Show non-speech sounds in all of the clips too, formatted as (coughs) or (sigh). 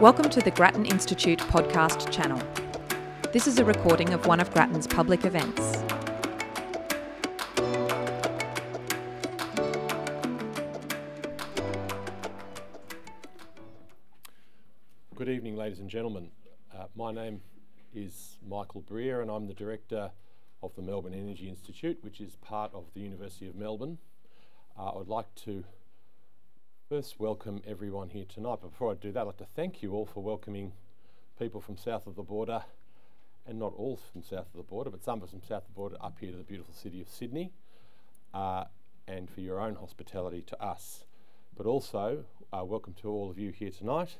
Welcome to the Grattan Institute podcast channel. This is a recording of one of Grattan's public events. Good evening, ladies and gentlemen. Uh, my name is Michael Brear, and I'm the director of the Melbourne Energy Institute, which is part of the University of Melbourne. Uh, I would like to first welcome everyone here tonight. But before I do that, I'd like to thank you all for welcoming people from south of the border, and not all from south of the border, but some from south of the border up here to the beautiful city of Sydney, uh, and for your own hospitality to us. But also, uh, welcome to all of you here tonight.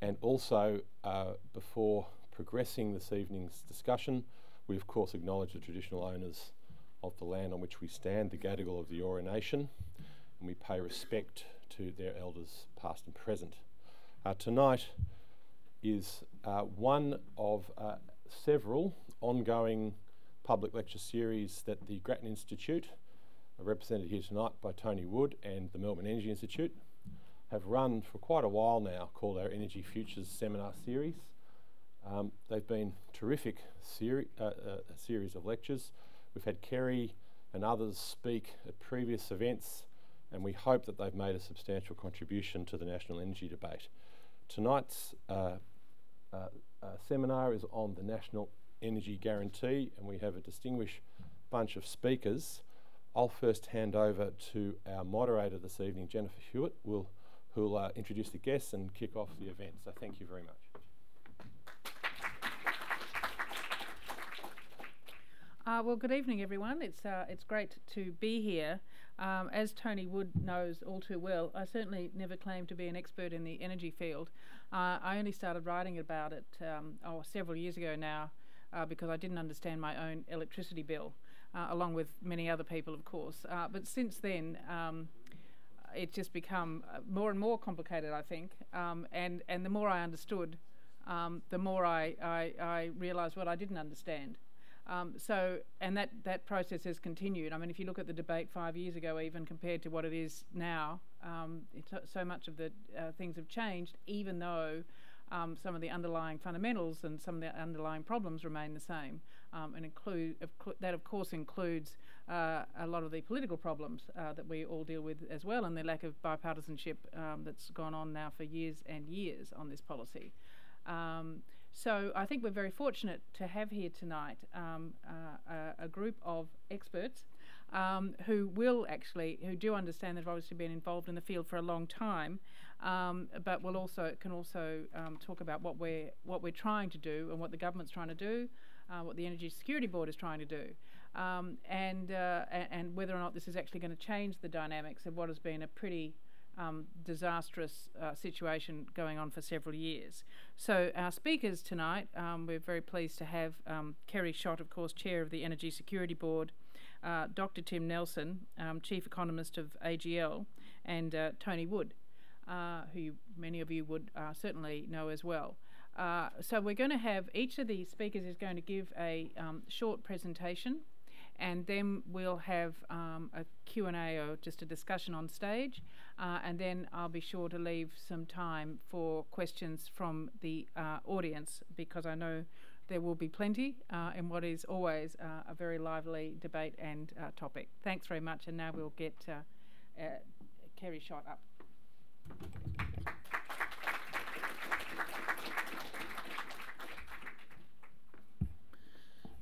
And also, uh, before progressing this evening's discussion, we of course acknowledge the traditional owners of the land on which we stand, the Gadigal of the Eora Nation, and we pay respect to their elders, past and present. Uh, tonight is uh, one of uh, several ongoing public lecture series that the Grattan Institute, uh, represented here tonight by Tony Wood and the Melbourne Energy Institute, have run for quite a while now, called our Energy Futures Seminar Series. Um, they've been terrific seri- uh, uh, series of lectures. We've had Kerry and others speak at previous events and we hope that they've made a substantial contribution to the national energy debate. Tonight's uh, uh, uh, seminar is on the National Energy Guarantee, and we have a distinguished bunch of speakers. I'll first hand over to our moderator this evening, Jennifer Hewett, will, who'll uh, introduce the guests and kick off the event. So thank you very much. Uh, well, good evening, everyone. It's uh, it's great to be here. Um, as Tony Wood knows all too well, I certainly never claimed to be an expert in the energy field. Uh, I only started writing about it um, oh, several years ago now uh, because I didn't understand my own electricity bill, uh, along with many other people, of course. Uh, but since then, um, it's just become uh, more and more complicated, I think. Um, and, and the more I understood, um, the more I, I, I realised what I didn't understand. Um, so, and that, that process has continued. I mean, if you look at the debate five years ago, even compared to what it is now, um, so much of the uh, things have changed, even though um, some of the underlying fundamentals and some of the underlying problems remain the same. Um, and include that, of course, includes uh, a lot of the political problems uh, that we all deal with as well, and the lack of bipartisanship um, that's gone on now for years and years on this policy. Um, so I think we're very fortunate to have here tonight um, uh, a, a, group of experts um, who will actually, who do understand that have obviously been involved in the field for a long time, um, but will also can also um, talk about what we're what we're trying to do and what the government's trying to do, uh, what the Energy Security Board is trying to do. Um, and, uh, and whether or not this is actually going to change the dynamics of what has been a pretty um, disastrous uh, situation going on for several years. So, our speakers tonight, um, we're very pleased to have um, Kerry Schott, of course, Chair of the Energy Security Board, uh, Dr. Tim Nelson, um, Chief Economist of AGL, and uh, Tony Wood, uh, who many of you would uh, certainly know as well. Uh, so, we're going to have each of the speakers is going to give a um, short presentation and then we'll have um, a Q&A or just a discussion on stage uh, and then I'll be sure to leave some time for questions from the uh, audience because I know there will be plenty uh, in what is always uh, a very lively debate and uh, topic. Thanks very much and now we'll get uh, Kerry Schott up.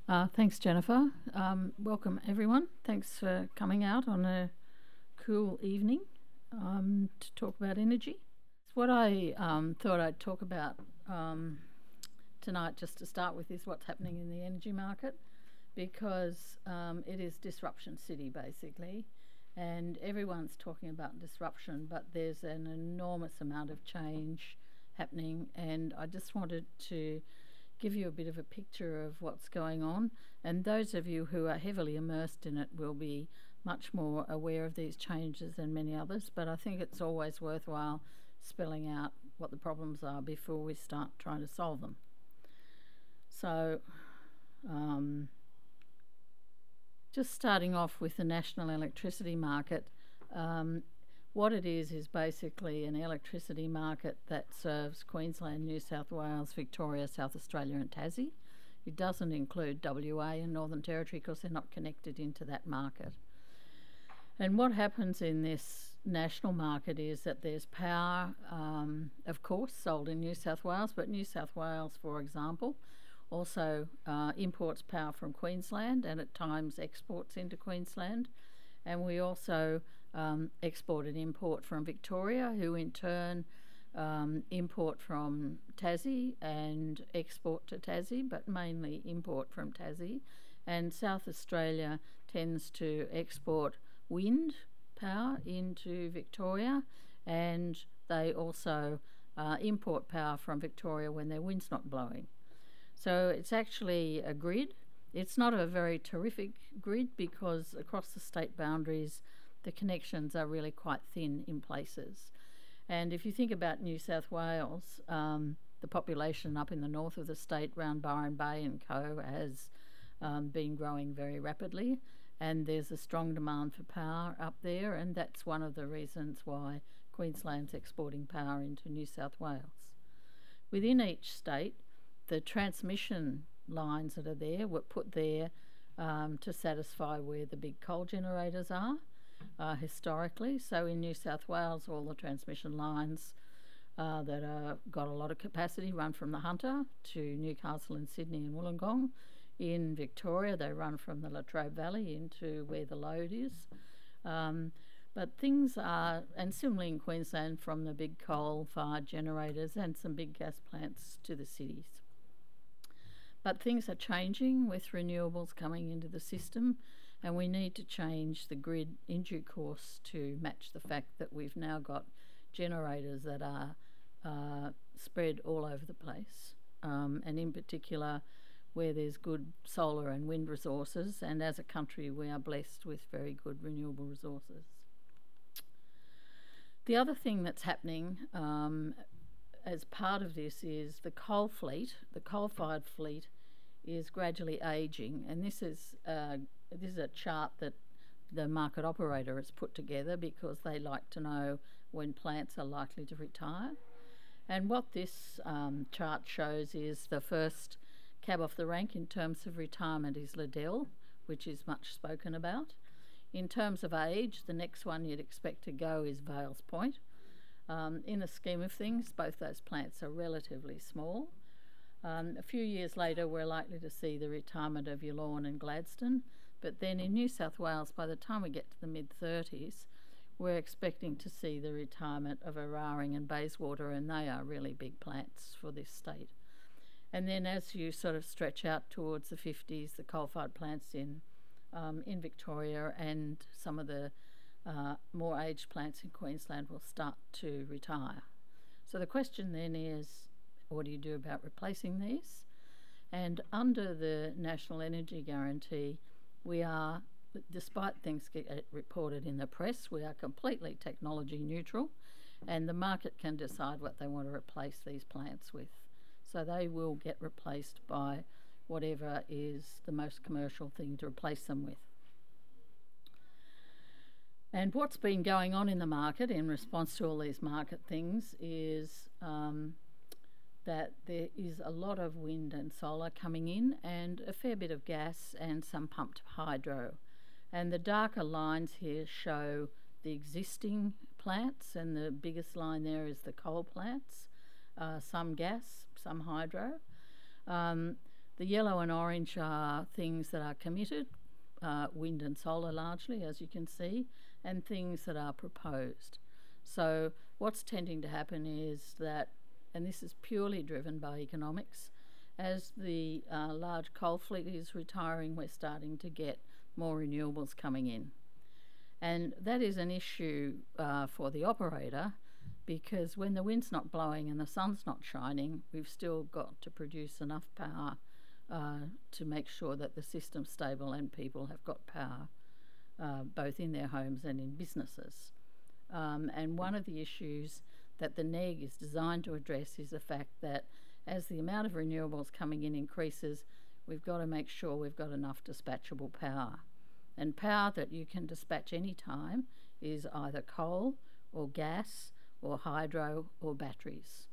Uh, thanks, Jennifer. Um, welcome, everyone. Thanks for coming out on a cool evening um, to talk about energy. What I um, thought I'd talk about um, tonight, just to start with, is what's happening in the energy market because um, it is disruption city, basically. And everyone's talking about disruption, but there's an enormous amount of change happening. And I just wanted to give you a bit of a picture of what's going on. And those of you who are heavily immersed in it will be much more aware of these changes than many others. But I think it's always worthwhile spelling out what the problems are before we start trying to solve them. So, um, just starting off with the national electricity market, um, what it is is basically an electricity market that serves Queensland, New South Wales, Victoria, South Australia, and Tassie. It doesn't include WA and Northern Territory because they're not connected into that market. And what happens in this national market is that there's power, um, of course, sold in New South Wales, but New South Wales, for example, also uh, imports power from Queensland and at times exports into Queensland. And we also um, export and import from Victoria, who in turn um, import from Tassie and export to Tassie, but mainly import from Tassie. And South Australia tends to export wind power into Victoria, and they also uh, import power from Victoria when their wind's not blowing. So it's actually a grid. It's not a very terrific grid because across the state boundaries, the connections are really quite thin in places. And if you think about New South Wales, um, the population up in the north of the state, around Byron Bay and Co., has um, been growing very rapidly and there's a strong demand for power up there, and that's one of the reasons why Queensland's exporting power into New South Wales. Within each state, the transmission lines that are there were put there um, to satisfy where the big coal generators are uh, historically. So in New South Wales, all the transmission lines uh, that are got a lot of capacity run from the Hunter to Newcastle and Sydney and Wollongong in Victoria. They run from the Latrobe Valley into where the load is. Um, but things are, and similarly in Queensland, from the big coal fired generators and some big gas plants to the cities. But things are changing with renewables coming into the system, and we need to change the grid in due course to match the fact that we've now got generators that are uh, spread all over the place, um, and in particular, where there's good solar and wind resources, and as a country, we are blessed with very good renewable resources. The other thing that's happening um, as part of this is the coal fleet, the coal fired fleet, is gradually aging, and this is uh, this is a chart that the market operator has put together because they like to know when plants are likely to retire. And what this um, chart shows is the first cab off the rank in terms of retirement is Liddell, which is much spoken about. In terms of age, the next one you'd expect to go is Vales Point. Um, in the scheme of things, both those plants are relatively small. Um, a few years later, we're likely to see the retirement of Yallourn and Gladstone, but then in New South Wales, by the time we get to the mid 30s, we're expecting to see the retirement of Eraring and Bayswater, and they are really big plants for this state. And then as you sort of stretch out towards the 50s, the coal-fired plants in um, in Victoria and some of the uh, more aged plants in Queensland will start to retire. So the question then is, what do you do about replacing these? And under the National Energy Guarantee, we are, despite things get reported in the press, we are completely technology neutral, and the market can decide what they want to replace these plants with. So they will get replaced by whatever is the most commercial thing to replace them with. And what's been going on in the market in response to all these market things is um, that there is a lot of wind and solar coming in, and a fair bit of gas and some pumped hydro. And the darker lines here show the existing plants, and the biggest line there is the coal plants, uh, some gas, some hydro. Um, the yellow and orange are things that are committed, uh, wind and solar largely, as you can see, and things that are proposed. So, what's tending to happen is that, and this is purely driven by economics, as the uh, large coal fleet is retiring, we're starting to get more renewables coming in. And that is an issue uh, for the operator because when the wind's not blowing and the sun's not shining, we've still got to produce enough power uh, to make sure that the system's stable and people have got power, uh, both in their homes and in businesses. Um, and one of the issues that the NEG is designed to address is the fact that as the amount of renewables coming in increases, we've got to make sure we've got enough dispatchable power. And power that you can dispatch any time is either coal or gas or hydro or batteries.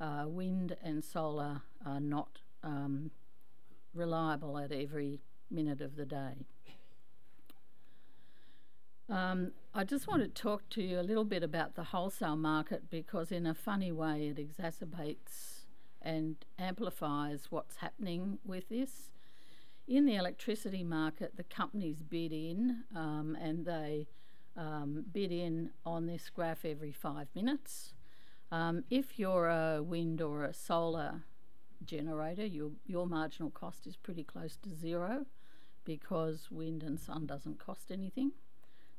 Uh, wind and solar are not um, reliable at every minute of the day. Um, I just want to talk to you a little bit about the wholesale market because, in a funny way, it exacerbates and amplifies what's happening with this. In the electricity market, the companies bid in um, and they um, bid in on this graph every five minutes. Um, if you're a wind or a solar generator, your, your marginal cost is pretty close to zero because wind and sun doesn't cost anything.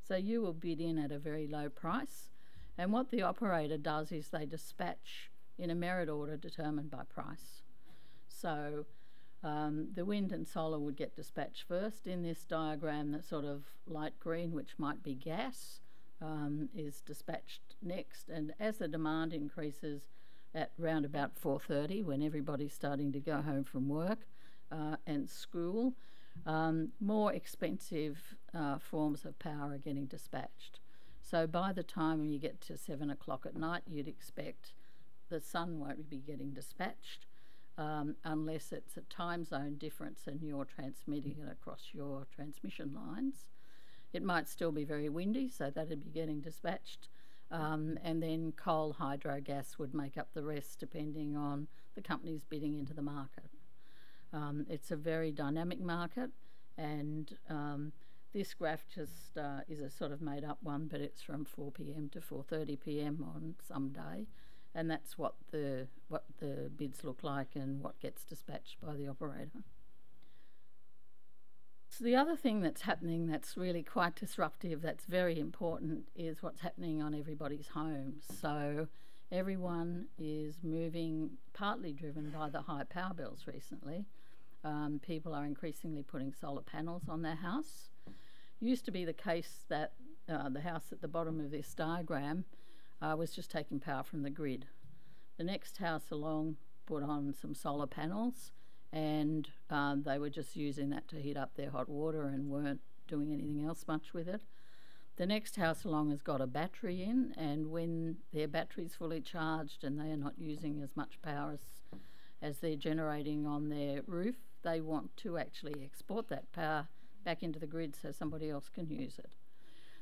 So you will bid in at a very low price. And what the operator does is they dispatch in a merit order determined by price. So um, the wind and solar would get dispatched first. In this diagram, the sort of light green, which might be gas, um, is dispatched next. And as the demand increases at round about 4:30, when everybody's starting to go home from work uh, and school, um, more expensive uh, forms of power are getting dispatched. So by the time you get to seven o'clock at night, you'd expect the sun won't be getting dispatched um, unless it's a time zone difference and you're transmitting it across your transmission lines. It might still be very windy, so that'd be getting dispatched. Um, and then coal, hydro, gas would make up the rest depending on the companies bidding into the market. Um, it's a very dynamic market, and um, this graph just uh, is a sort of made up one, but it's from 4 p.m. to 4:30 p.m. on some day and that's what the what the bids look like and what gets dispatched by the operator. So the other thing that's happening that's really quite disruptive, that's very important, is what's happening on everybody's homes. So everyone is moving, partly driven by the high power bills recently. Um, people are increasingly putting solar panels on their house. Used to be the case that uh, the house at the bottom of this diagram uh, was just taking power from the grid. The next house along put on some solar panels, and um, they were just using that to heat up their hot water and weren't doing anything else much with it. The next house along has got a battery in, and when their battery's fully charged and they are not using as much power as, as they're generating on their roof, they want to actually export that power back into the grid so somebody else can use it.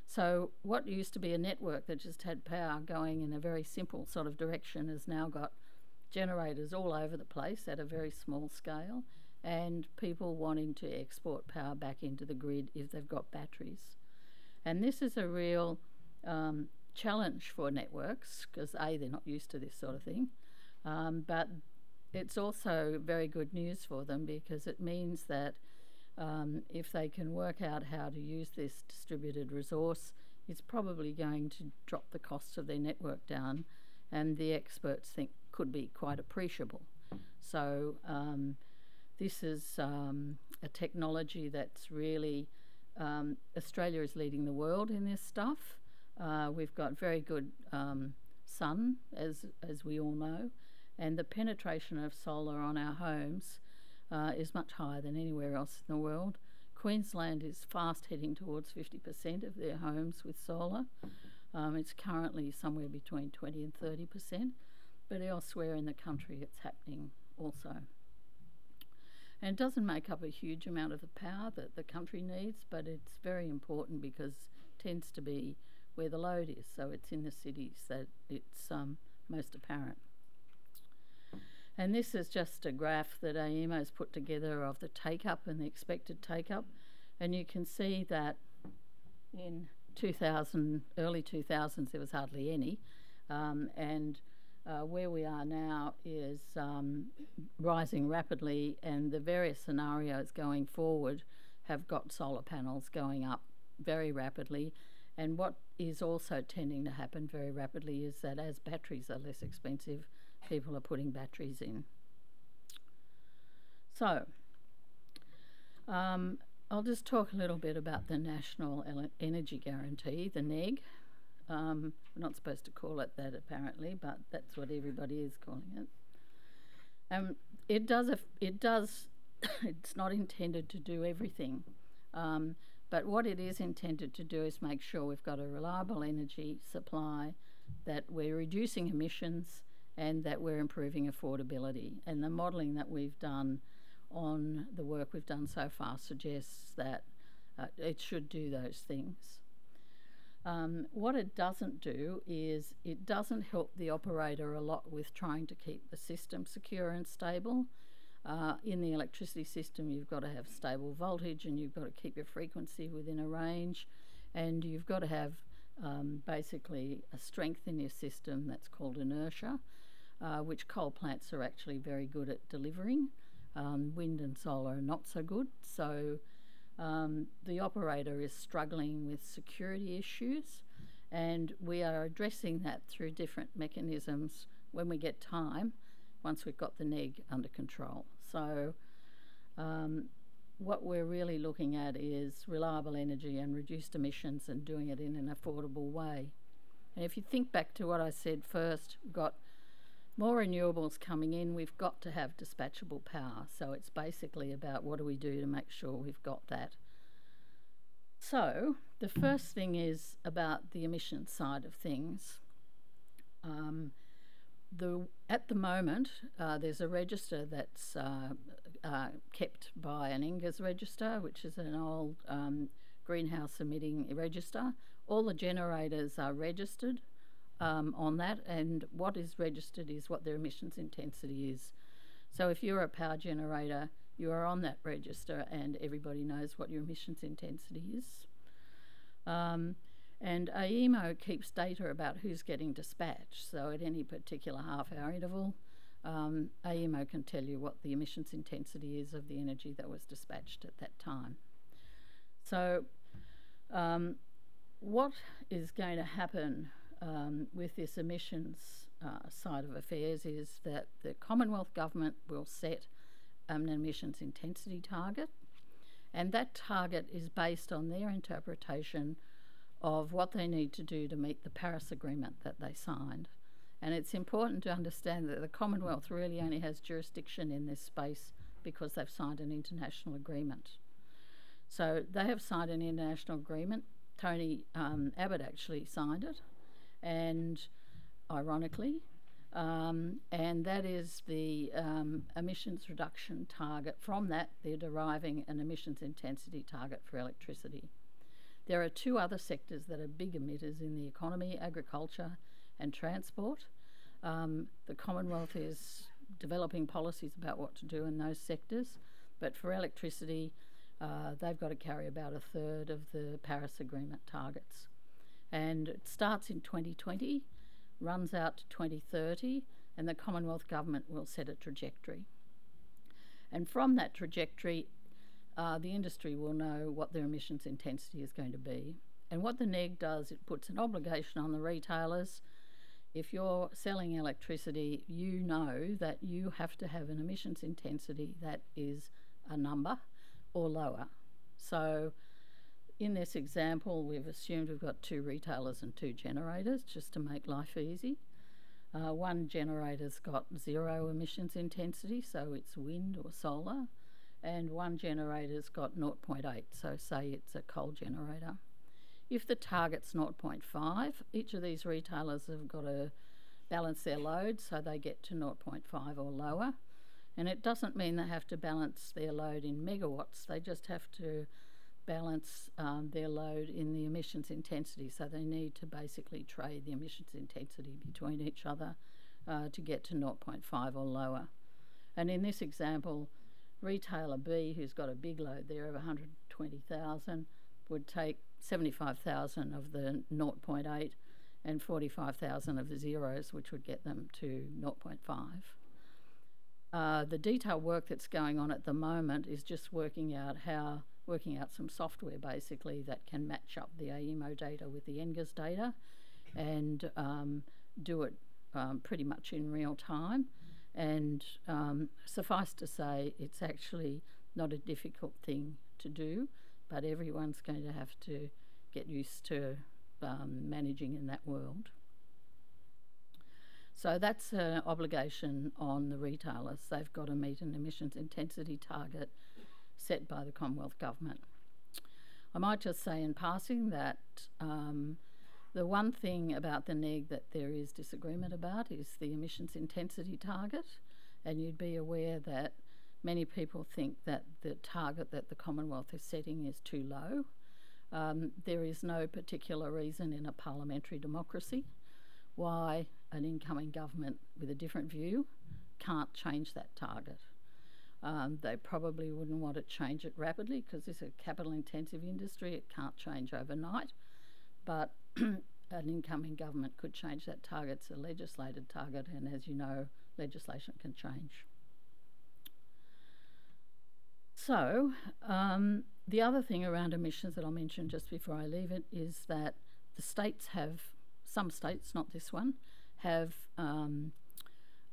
So, what used to be a network that just had power going in a very simple sort of direction has now got generators all over the place at a very small scale and people wanting to export power back into the grid if they've got batteries. And this is a real um, challenge for networks because A, they're not used to this sort of thing, um, but it's also very good news for them because it means that um, if they can work out how to use this distributed resource, it's probably going to drop the costs of their network down, and the experts think could be quite appreciable. So, um, this is um, a technology that's really um, Australia is leading the world in this stuff. Uh, we've got very good um, sun, as as we all know, and the penetration of solar on our homes uh, is much higher than anywhere else in the world. Queensland is fast heading towards 50% of their homes with solar. Um, it's currently somewhere between 20 and 30%, but elsewhere in the country it's happening also. And it doesn't make up a huge amount of the power that the country needs, but it's very important because it tends to be where the load is. So it's in the cities that it's um, most apparent. And this is just a graph that AEMO's put together of the take up and the expected take up. And you can see that in 2000, early 2000s, there was hardly any. Um, and uh, where we are now is um, rising rapidly, and the various scenarios going forward have got solar panels going up very rapidly. And what is also tending to happen very rapidly is that as batteries are less expensive, people are putting batteries in. So, um, I'll just talk a little bit about the National Energy Guarantee, the NEG. Um, we're not supposed to call it that apparently, but that's what everybody is calling it. Um, it does. it does. (coughs) it's not intended to do everything, um, But what it is intended to do is make sure we've got a reliable energy supply, that we're reducing emissions, and that we're improving affordability. And the modelling that we've done on the work we've done so far suggests that uh, it should do those things. Um, what it doesn't do is it doesn't help the operator a lot with trying to keep the system secure and stable. Uh, in the electricity system, you've got to have stable voltage and you've got to keep your frequency within a range, and you've got to have um, basically a strength in your system that's called inertia, uh, which coal plants are actually very good at delivering. Um, wind and solar are not so good, so um, the operator is struggling with security issues, and we are addressing that through different mechanisms when we get time, once we've got the neg under control. So, um, what we're really looking at is reliable energy and reduced emissions and doing it in an affordable way. And if you think back to what I said first, we've got more renewables coming in, we've got to have dispatchable power. So it's basically about what do we do to make sure we've got that. So the first thing is about the emission side of things. Um, the at the moment, uh, there's a register that's uh, uh, kept by an NGERS register, which is an old um, greenhouse emitting register. All the generators are registered um, on that, and what is registered is what their emissions intensity is. So if you're a power generator, you are on that register, and everybody knows what your emissions intensity is. Um, and AEMO keeps data about who's getting dispatched. So at any particular half hour interval, um, AEMO can tell you what the emissions intensity is of the energy that was dispatched at that time. So, um, what is going to happen um, with this emissions uh, side of affairs is that the Commonwealth Government will set um, an emissions intensity target, and that target is based on their interpretation of what they need to do to meet the Paris Agreement that they signed. And it's important to understand that the Commonwealth really only has jurisdiction in this space because they've signed an international agreement. So they have signed an international agreement. Tony um, Abbott actually signed it and ironically, um, and that is the um, emissions reduction target. From that, they're deriving an emissions intensity target for electricity. There are two other sectors that are big emitters in the economy agriculture and transport. Um, the Commonwealth is developing policies about what to do in those sectors, but for electricity, uh, they've got to carry about a third of the Paris Agreement targets and it starts in 2020, runs out to 2030, and the Commonwealth Government will set a trajectory. And from that trajectory, uh, the industry will know what their emissions intensity is going to be. And what the NEG does, it puts an obligation on the retailers. If you're selling electricity, you know that you have to have an emissions intensity that is a number or lower. So in this example, we've assumed we've got two retailers and two generators just to make life easy. Uh, one generator's got zero emissions intensity, so it's wind or solar, and one generator's got 0.8, so say it's a coal generator. If the target's 0.5, each of these retailers have got to balance their load so they get to 0.5 or lower. And it doesn't mean they have to balance their load in megawatts, they just have to balance um, their load in the emissions intensity. So they need to basically trade the emissions intensity between each other uh, to get to 0.5 or lower. And in this example, retailer B, who's got a big load there of 120,000, would take 75,000 of the 0.8 and 45,000 of the zeros, which would get them to 0.5. Uh, the detailed work that's going on at the moment is just working out how working out some software basically that can match up the AEMO data with the NGERS data and um, do it um, pretty much in real time. And um, suffice to say, it's actually not a difficult thing to do, but everyone's going to have to get used to um, managing in that world. So that's an obligation on the retailers. They've got to meet an emissions intensity target set by the Commonwealth Government. I might just say in passing that um, the one thing about the NEG that there is disagreement about is the emissions intensity target, and you'd be aware that many people think that the target that the Commonwealth is setting is too low. Um, there is no particular reason in a parliamentary democracy why an incoming government with a different view can't change that target. Um, they probably wouldn't want to change it rapidly because it's a capital intensive industry, it can't change overnight. But (clears throat) an incoming government could change that target. It's a legislated target, and as you know, legislation can change. So, um, the other thing around emissions that I'll mention just before I leave it is that the states have, some states, not this one, have um,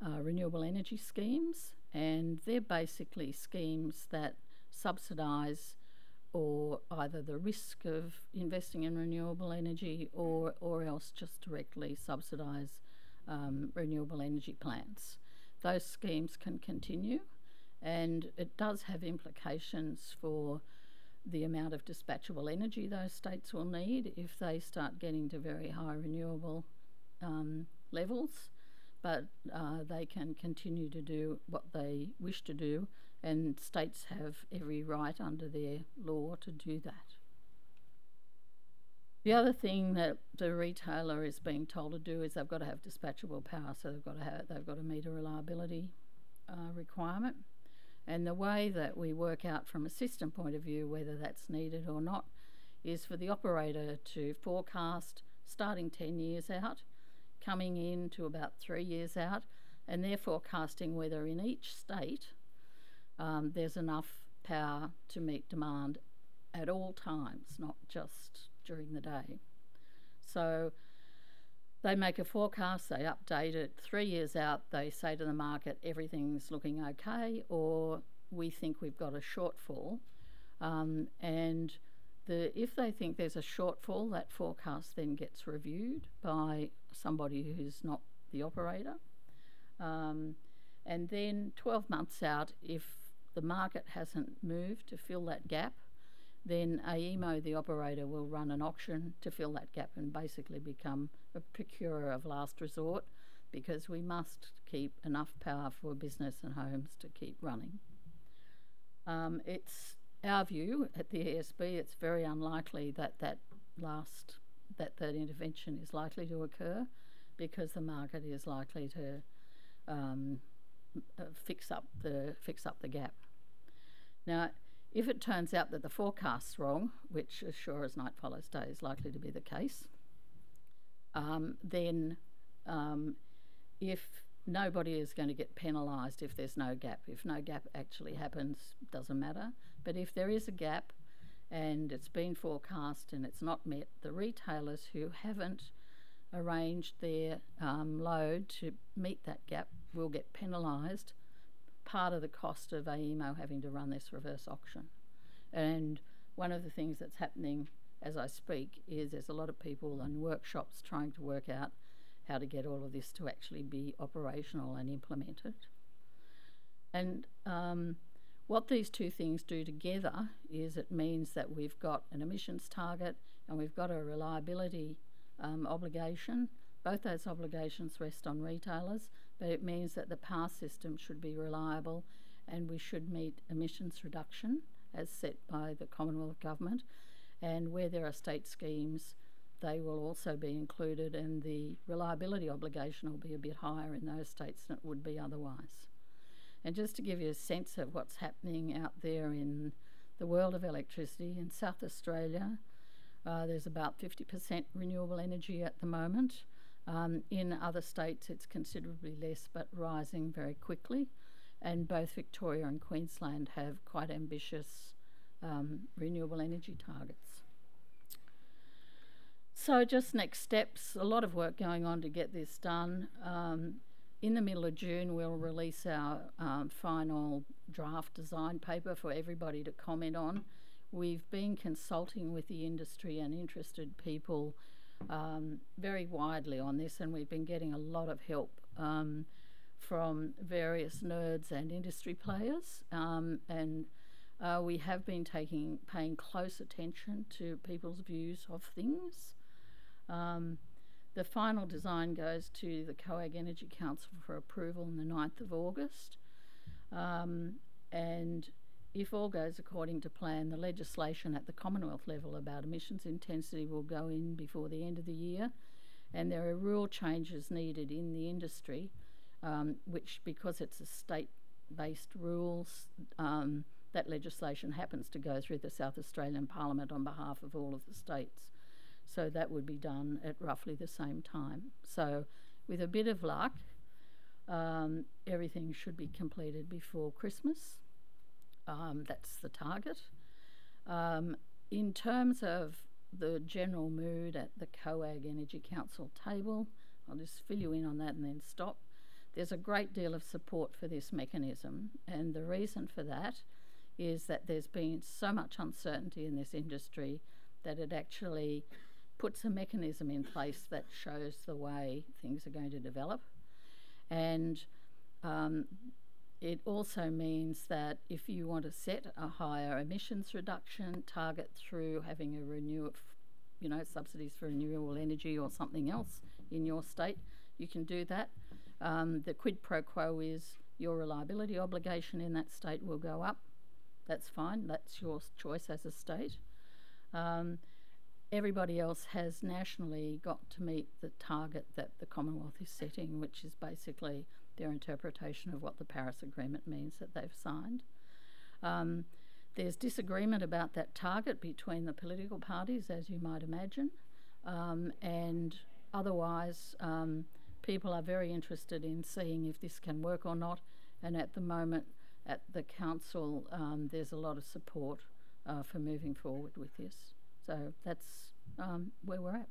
uh, renewable energy schemes, and they're basically schemes that subsidise or either the risk of investing in renewable energy or, or else just directly subsidise um, renewable energy plants. Those schemes can continue, and it does have implications for the amount of dispatchable energy those states will need if they start getting to very high renewable um, levels but uh, they can continue to do what they wish to do, and states have every right under their law to do that. The other thing that the retailer is being told to do is they've got to have dispatchable power, so they've got to have they've got to meet a reliability uh, requirement. And the way that we work out from a system point of view whether that's needed or not is for the operator to forecast starting 10 years out coming in to about three years out, and they're forecasting whether in each state um, there's enough power to meet demand at all times, not just during the day. So they make a forecast, they update it three years out, they say to the market everything's looking okay, or we think we've got a shortfall. Um, and the, if they think there's a shortfall, that forecast then gets reviewed by somebody who's not the operator. Um, and then 12 months out, if the market hasn't moved to fill that gap, then AEMO, the operator, will run an auction to fill that gap and basically become a procurer of last resort because we must keep enough power for business and homes to keep running. Um, it's our view at the ESB, it's very unlikely that that last that that intervention is likely to occur because the market is likely to um, uh, fix up the fix up the gap. Now, if it turns out that the forecast's wrong, which as sure as night follows day is likely to be the case, um, then um, if nobody is going to get penalised if there's no gap. If no gap actually happens, doesn't matter. But if there is a gap and it's been forecast and it's not met, the retailers who haven't arranged their um, load to meet that gap will get penalised part of the cost of AEMO having to run this reverse auction. And one of the things that's happening as I speak is there's a lot of people and workshops trying to work out how to get all of this to actually be operational and implemented. And um, what these two things do together is it means that we've got an emissions target and we've got a reliability um, obligation. Both those obligations rest on retailers, but it means that the power system should be reliable and we should meet emissions reduction as set by the Commonwealth Government. And where there are state schemes, they will also be included, and the reliability obligation will be a bit higher in those states than it would be otherwise. And just to give you a sense of what's happening out there in the world of electricity, in South Australia, uh, there's about 50% renewable energy at the moment. Um, in other states, it's considerably less but rising very quickly. And both Victoria and Queensland have quite ambitious um, renewable energy targets. So, just next steps a lot of work going on to get this done. Um, in the middle of June, we'll release our um, final draft design paper for everybody to comment on. We've been consulting with the industry and interested people um, very widely on this, and we've been getting a lot of help um, from various nerds and industry players. Um, and Uh, we have been taking paying close attention to people's views of things. Um, the final design goes to the COAG Energy Council for approval on the 9th of August. Um, and if all goes according to plan, the legislation at the Commonwealth level about emissions intensity will go in before the end of the year. And there are rule changes needed in the industry, um, which, because it's a state based rules, um, that legislation happens to go through the South Australian Parliament on behalf of all of the states. So that would be done at roughly the same time. So, with a bit of luck, um, everything should be completed before Christmas. Um, that's the target. Um, in terms of the general mood at the COAG Energy Council table, I'll just fill you in on that and then stop. There's a great deal of support for this mechanism, and the reason for that is that there's been so much uncertainty in this industry that it actually puts a mechanism in place that shows the way things are going to develop. And um, it also means that if you want to set a higher emissions reduction target through having a renew, you know, subsidies for renewable energy or something else in your state, you can do that. Um, the quid pro quo is your reliability obligation in that state will go up. That's fine. That's your choice as a state. Um, everybody else has nationally got to meet the target that the Commonwealth is setting, which is basically their interpretation of what the Paris Agreement means that they've signed. Um, there's disagreement about that target between the political parties, as you might imagine, um, and otherwise, um, people are very interested in seeing if this can work or not. And at the moment, at the council, um, there's a lot of support uh, for moving forward with this. So that's um, where we're at.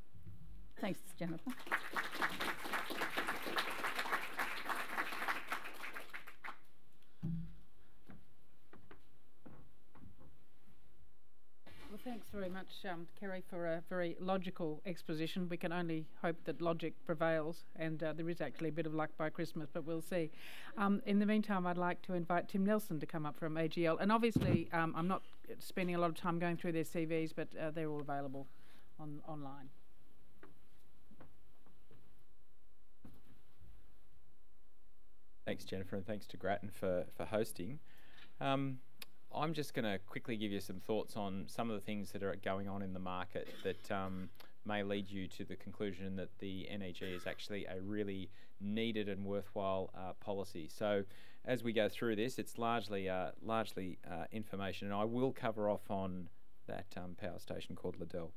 Thanks, Jennifer. Well, thanks very much, um, Kerry, for a very logical exposition. We can only hope that logic prevails, and uh, there is actually a bit of luck by Christmas, but we'll see. Um, in the meantime, I'd like to invite Tim Nelson to come up from AGL. And obviously, um, I'm not spending a lot of time going through their CVs, but uh, they're all available on online. Thanks, Jennifer, and thanks to Grattan for, for hosting. Um, I'm just going to quickly give you some thoughts on some of the things that are going on in the market that um, may lead you to the conclusion that the NEG is actually a really needed and worthwhile uh, policy. So, as we go through this, it's largely uh, largely uh, information, and I will cover off on that um, power station called Liddell.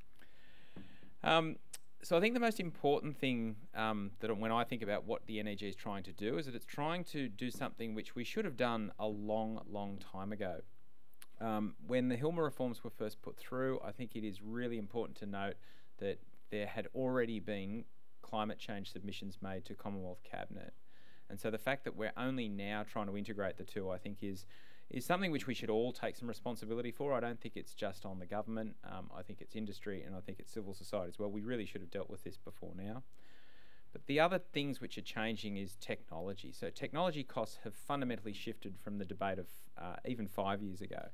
Um, so I think the most important thing um, that when I think about what the NEG is trying to do is that it's trying to do something which we should have done a long, long time ago. Um, when the Hilmer reforms were first put through, I think it is really important to note that there had already been climate change submissions made to Commonwealth Cabinet. And so the fact that we're only now trying to integrate the two, I think, is is something which we should all take some responsibility for. I don't think it's just on the government. Um, I think it's industry and I think it's civil society as well. We really should have dealt with this before now. But the other things which are changing is technology. So technology costs have fundamentally shifted from the debate of uh, even five years ago.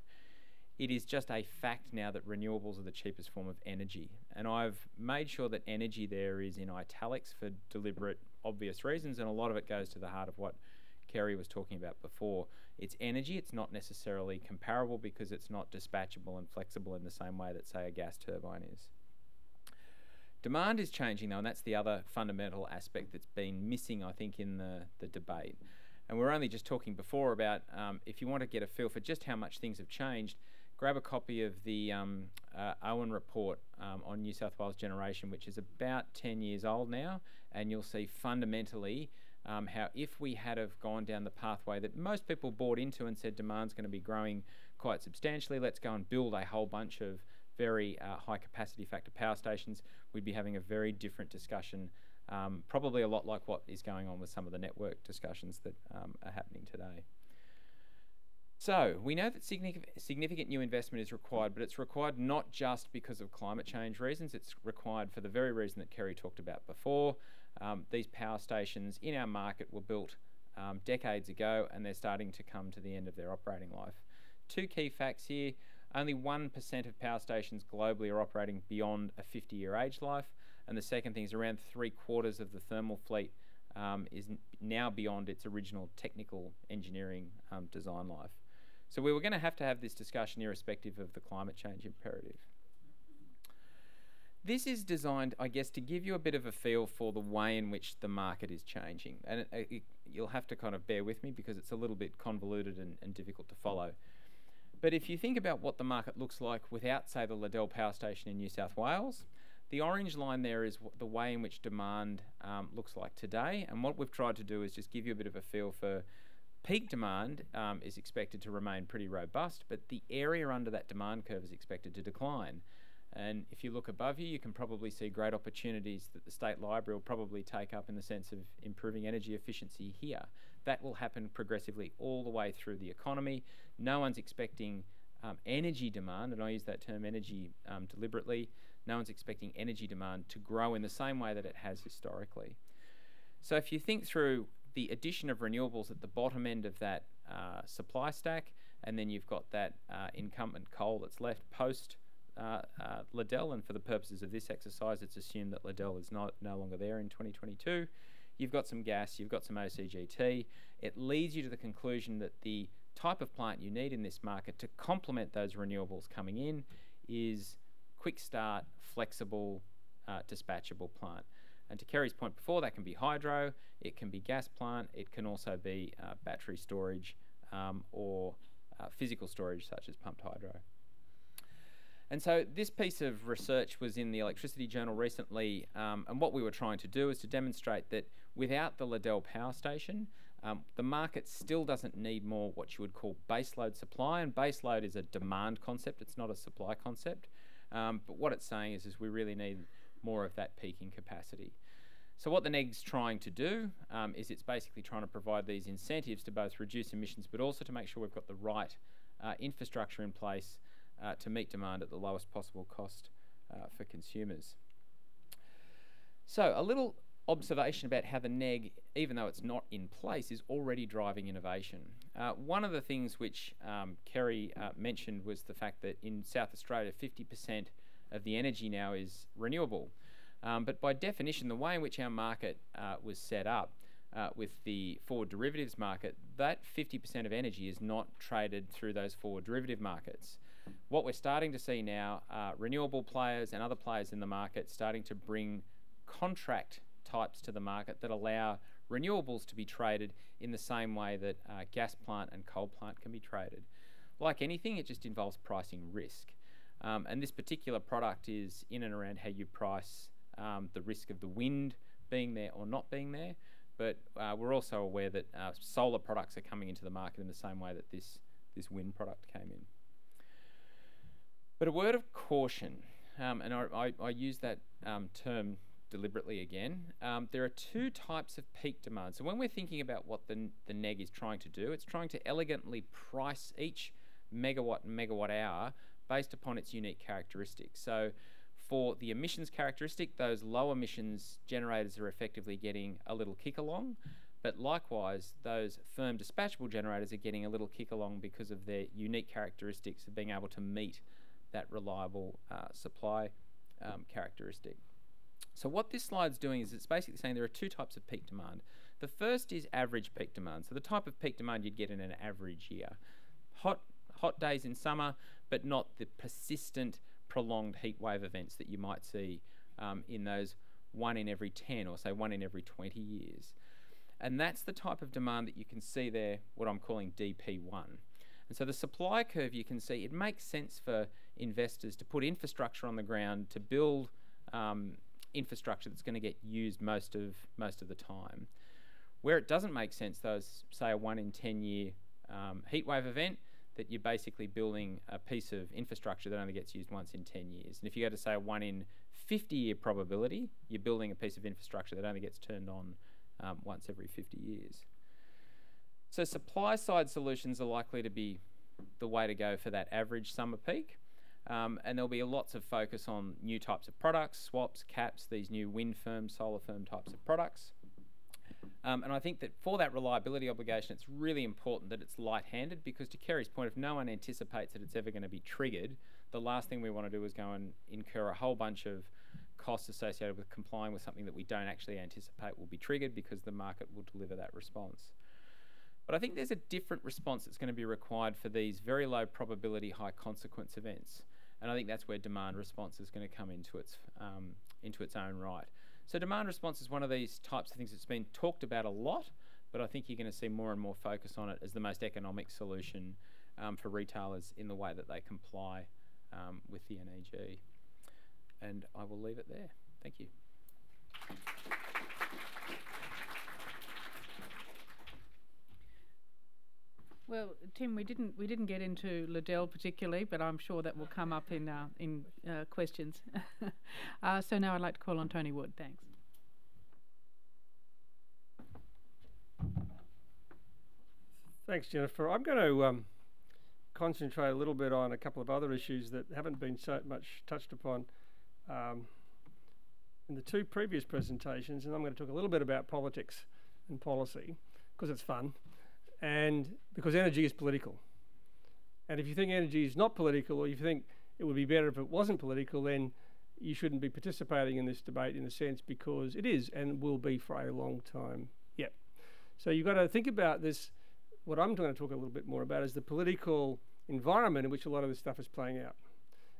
It is just a fact now that renewables are the cheapest form of energy. And I've made sure that energy there is in italics for deliberate, obvious reasons, and a lot of it goes to the heart of what Kerry was talking about before. It's energy, it's not necessarily comparable because it's not dispatchable and flexible in the same way that, say, a gas turbine is. Demand is changing though, and that's the other fundamental aspect that's been missing, I think, in the, the debate. And we are only just talking before about um, if you want to get a feel for just how much things have changed, grab a copy of the um, uh, Owen report um, on New South Wales generation, which is about 10 years old now, and you'll see fundamentally um, how if we had have gone down the pathway that most people bought into and said demand's going to be growing quite substantially, let's go and build a whole bunch of very uh, high capacity factor power stations, we'd be having a very different discussion, um, probably a lot like what is going on with some of the network discussions that um, are happening today. So, we know that significant new investment is required, but it's required not just because of climate change reasons, it's required for the very reason that Kerry talked about before. Um, these power stations in our market were built um, decades ago and they're starting to come to the end of their operating life. two key facts here. Only 1% of power stations globally are operating beyond a 50 year age life. And the second thing is around three quarters of the thermal fleet um, is now beyond its original technical engineering um, design life. So we were going to have to have this discussion irrespective of the climate change imperative. This is designed, I guess, to give you a bit of a feel for the way in which the market is changing. And it, it, you'll have to kind of bear with me because it's a little bit convoluted and, and difficult to follow. But if you think about what the market looks like without, say, the Liddell Power Station in New South Wales, the orange line there is w- the way in which demand um, looks like today. And what we've tried to do is just give you a bit of a feel for peak demand um, is expected to remain pretty robust, but the area under that demand curve is expected to decline. And if you look above you, you can probably see great opportunities that the State Library will probably take up in the sense of improving energy efficiency here. That will happen progressively all the way through the economy. No one's expecting um, energy demand, and I use that term energy um, deliberately, no one's expecting energy demand to grow in the same way that it has historically. So if you think through the addition of renewables at the bottom end of that uh, supply stack, and then you've got that uh, incumbent coal that's left post uh, uh, Liddell, and for the purposes of this exercise, it's assumed that Liddell is not no longer there in 2022. You've got some gas, you've got some OCGT. It leads you to the conclusion that the type of plant you need in this market to complement those renewables coming in is quick start, flexible, uh, dispatchable plant. And to Kerry's point before, that can be hydro, it can be gas plant, it can also be uh, battery storage um, or uh, physical storage such as pumped hydro. And so this piece of research was in the Electricity Journal recently, um, and what we were trying to do is to demonstrate that without the Liddell power station, um, the market still doesn't need more what you would call baseload supply, and baseload is a demand concept, it's not a supply concept. Um, but what it's saying is, is we really need more of that peaking capacity. So what the NEG's trying to do um, is it's basically trying to provide these incentives to both reduce emissions, but also to make sure we've got the right uh, infrastructure in place uh, to meet demand at the lowest possible cost uh, for consumers. So, a little observation about how the NEG, even though it's not in place, is already driving innovation. Uh, one of the things which um, Kerry uh, mentioned was the fact that in South Australia, 50% of the energy now is renewable. Um, but by definition, the way in which our market uh, was set up, uh, with the forward derivatives market, that 50% of energy is not traded through those forward derivative markets. What we're starting to see now are renewable players and other players in the market starting to bring contract types to the market that allow renewables to be traded in the same way that uh, gas plant and coal plant can be traded. Like anything, it just involves pricing risk. Um, and this particular product is in and around how you price um, the risk of the wind being there or not being there. But uh, we're also aware that uh, solar products are coming into the market in the same way that this, this wind product came in. But a word of caution, um, and I, I, I, use that um, term deliberately again. Um, there are two types of peak demand. So when we're thinking about what the, the NEG is trying to do, it's trying to elegantly price each megawatt and megawatt hour based upon its unique characteristics. So for the emissions characteristic, those low emissions generators are effectively getting a little kick along. But likewise, those firm dispatchable generators are getting a little kick along because of their unique characteristics of being able to meet that reliable uh, supply um, characteristic. So what this slide's doing is it's basically saying there are two types of peak demand. The first is average peak demand. So the type of peak demand you'd get in an average year. Hot hot days in summer, but not the persistent prolonged heat wave events that you might see um, in those one in every 10 or say one in every 20 years. And that's the type of demand that you can see there, what I'm calling DP1. And so the supply curve you can see, it makes sense for investors to put infrastructure on the ground to build um, infrastructure that's going to get used most of most of the time. Where it doesn't make sense, though, is say a one in ten year um, heatwave event that you're basically building a piece of infrastructure that only gets used once in 10 years. And if you go to say a 1 in 50 year probability, you're building a piece of infrastructure that only gets turned on um, once every 50 years. So supply side solutions are likely to be the way to go for that average summer peak. Um, and there'll be lots of focus on new types of products, swaps, caps, these new wind firm, solar firm types of products. Um, and I think that for that reliability obligation, it's really important that it's light handed because, to Kerry's point, if no one anticipates that it's ever going to be triggered, the last thing we want to do is go and incur a whole bunch of costs associated with complying with something that we don't actually anticipate will be triggered because the market will deliver that response. But I think there's a different response that's going to be required for these very low probability, high consequence events. And I think that's where demand response is going to come into its, um, into its own right. So, demand response is one of these types of things that's been talked about a lot, but I think you're going to see more and more focus on it as the most economic solution um, for retailers in the way that they comply um, with the NEG. And I will leave it there. Thank you. Well, Tim, we didn't we didn't get into Liddell particularly, but I'm sure that will come up in uh, in uh, questions. (laughs) uh, so now I'd like to call on Tony Wood. Thanks. Thanks, Jennifer. I'm going to um, concentrate a little bit on a couple of other issues that haven't been so much touched upon um, in the two previous presentations, and I'm going to talk a little bit about politics and policy because it's fun and because energy is political. And if you think energy is not political, or you think it would be better if it wasn't political, then you shouldn't be participating in this debate in a sense because it is and will be for a long time yet. So you've got to think about this. What I'm going to talk a little bit more about is the political environment in which a lot of this stuff is playing out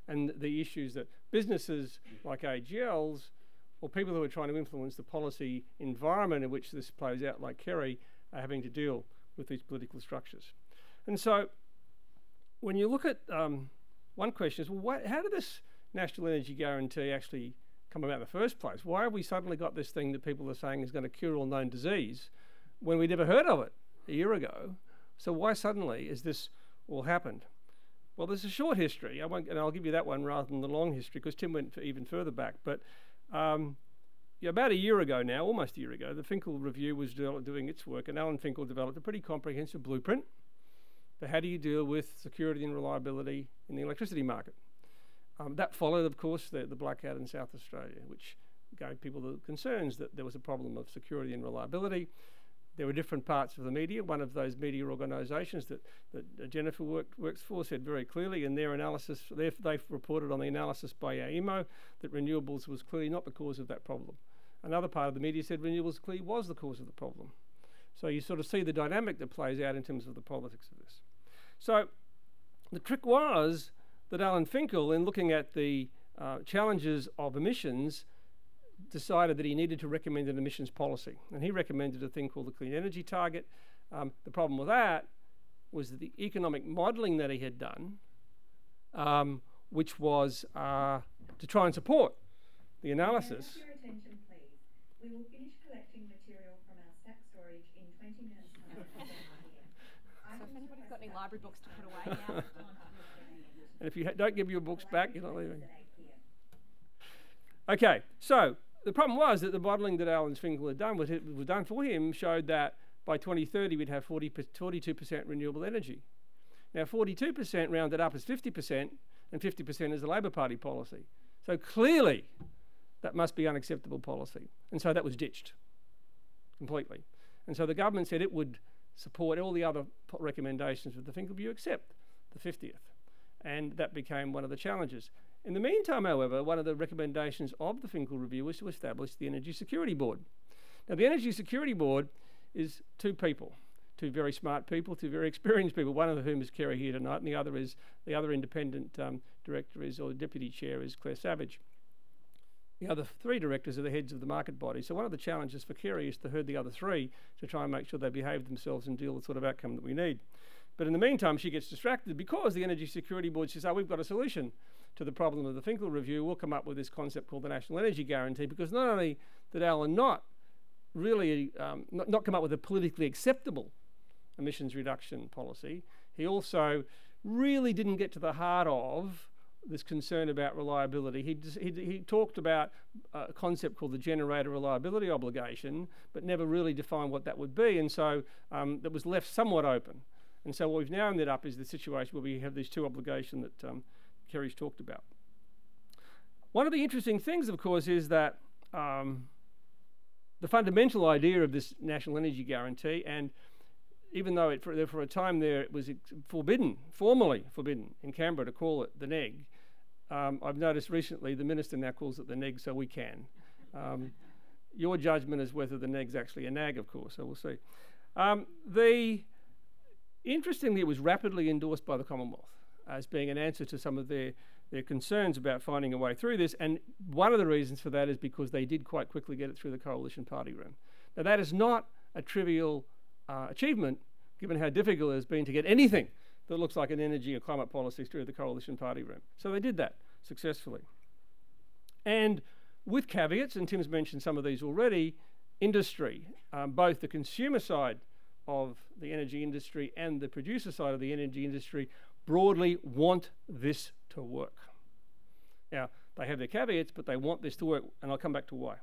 and the issues that businesses like AGLs or people who are trying to influence the policy environment in which this plays out, like Kerry, are having to deal with these political structures. And so when you look at um, one question is, well, what, how did this national energy guarantee actually come about in the first place? Why have we suddenly got this thing that people are saying is going to cure all known disease when we never heard of it a year ago? So why suddenly is this all happened? Well, there's a short history, I won't, and I'll give you that one rather than the long history because Tim went even further back. But um, yeah, about a year ago now, almost a year ago, the Finkel Review was doing its work, and Alan Finkel developed a pretty comprehensive blueprint for how do you deal with security and reliability in the electricity market. Um, that followed, of course, the, the blackout in South Australia, which gave people the concerns that there was a problem of security and reliability. There were different parts of the media. One of those media organisations that, that Jennifer worked, works for said very clearly in their analysis, they've reported on the analysis by AEMO that renewables was clearly not the cause of that problem. Another part of the media said renewables clearly was the cause of the problem. So you sort of see the dynamic that plays out in terms of the politics of this. So the trick was that Alan Finkel, in looking at the uh, challenges of emissions, decided that he needed to recommend an emissions policy. And he recommended a thing called the Clean Energy Target. Um, the problem with that was that the economic modelling that he had done, um, which was uh, to try and support the analysis. Your attention, please. We will finish collecting material from our stack storage in 20 minutes' (laughs) so if anybody's got any library books to put away (laughs) now. and if you don't give your books back, you're not leaving. Okay, so the problem was that the modelling that Alan Finkel had done was, was done for him showed that by 2030 we'd have 40, 42% renewable energy. Now 42% rounded up is 50%, and 50% is the Labor Party policy. So clearly, that must be unacceptable policy. And so that was ditched completely. And so the government said it would support all the other recommendations of the Finkel Review except the 50th. And that became one of the challenges. In the meantime, however, one of the recommendations of the Finkel Review was to establish the Energy Security Board. Now, the Energy Security Board is two people, two very smart people, two very (laughs) experienced people, one of whom is Kerry here tonight, and the other is the other independent um, director is, or deputy chair is Clare Savage. The other three directors are the heads of the market body. So one of the challenges for Kerry is to herd the other three to try and make sure they behave themselves and deal with the sort of outcome that we need. But in the meantime, she gets distracted because the Energy Security Board says, oh, we've got a solution to the problem of the Finkel Review, we'll come up with this concept called the National Energy Guarantee because not only did Alan not really um, not, not come up with a politically acceptable emissions reduction policy, he also really didn't get to the heart of this concern about reliability. He, he, he, talked about a concept called the generator reliability obligation, but never really defined what that would be, and so um, that was left somewhat open. And so what we've now ended up is the situation where we have these two obligations that um, Kerry's talked about. One of the interesting things, of course, is that um, the fundamental idea of this national energy guarantee, and even though it, for, for a time there it was forbidden, formally forbidden in Canberra to call it the NEG, um, I've noticed recently the minister now calls it the NEG, so we can. Um, your judgment is whether the NEG's actually a NAG, of course, so we'll see. Um, the interestingly, it was rapidly endorsed by the Commonwealth as being an answer to some of their their concerns about finding a way through this. And one of the reasons for that is because they did quite quickly get it through the coalition party room. Now, that is not a trivial uh, achievement, given how difficult it has been to get anything that looks like an energy or climate policy through the coalition party room. So they did that successfully. And with caveats, and Tim's mentioned some of these already, industry, um, both the consumer side of the energy industry and the producer side of the energy industry, broadly want this to work. Now, they have their caveats, but they want this to work, and I'll come back to why.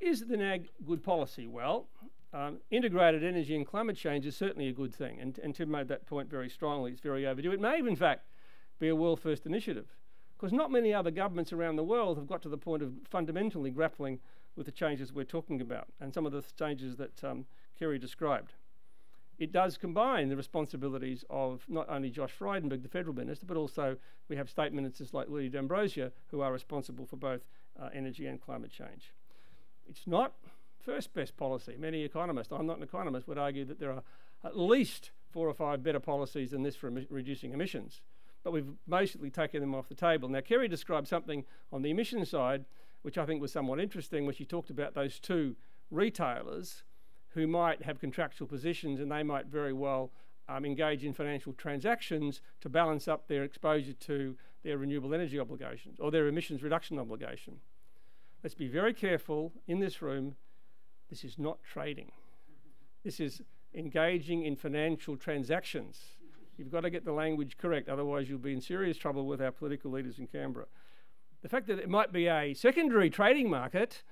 Is the NAG good policy? Well, um, integrated energy and climate change is certainly a good thing, and, and Tim made that point very strongly. It's very overdue. It may, in fact, be a world first initiative, because not many other governments around the world have got to the point of fundamentally grappling with the changes we're talking about and some of the changes that um, Kerry described. It does combine the responsibilities of not only Josh Frydenberg, the federal minister, but also we have state ministers like Lily D'Ambrosio who are responsible for both uh, energy and climate change. It's not first best policy. Many economists, I'm not an economist, would argue that there are at least four or five better policies than this for emi- reducing emissions. But we've basically taken them off the table. Now, Kerry described something on the emission side, which I think was somewhat interesting, where she talked about those two retailers who might have contractual positions and they might very well um, engage in financial transactions to balance up their exposure to their renewable energy obligations or their emissions reduction obligation. Let's be very careful in this room this is not trading. This is engaging in financial transactions. You've got to get the language correct, otherwise, you'll be in serious trouble with our political leaders in Canberra. The fact that it might be a secondary trading market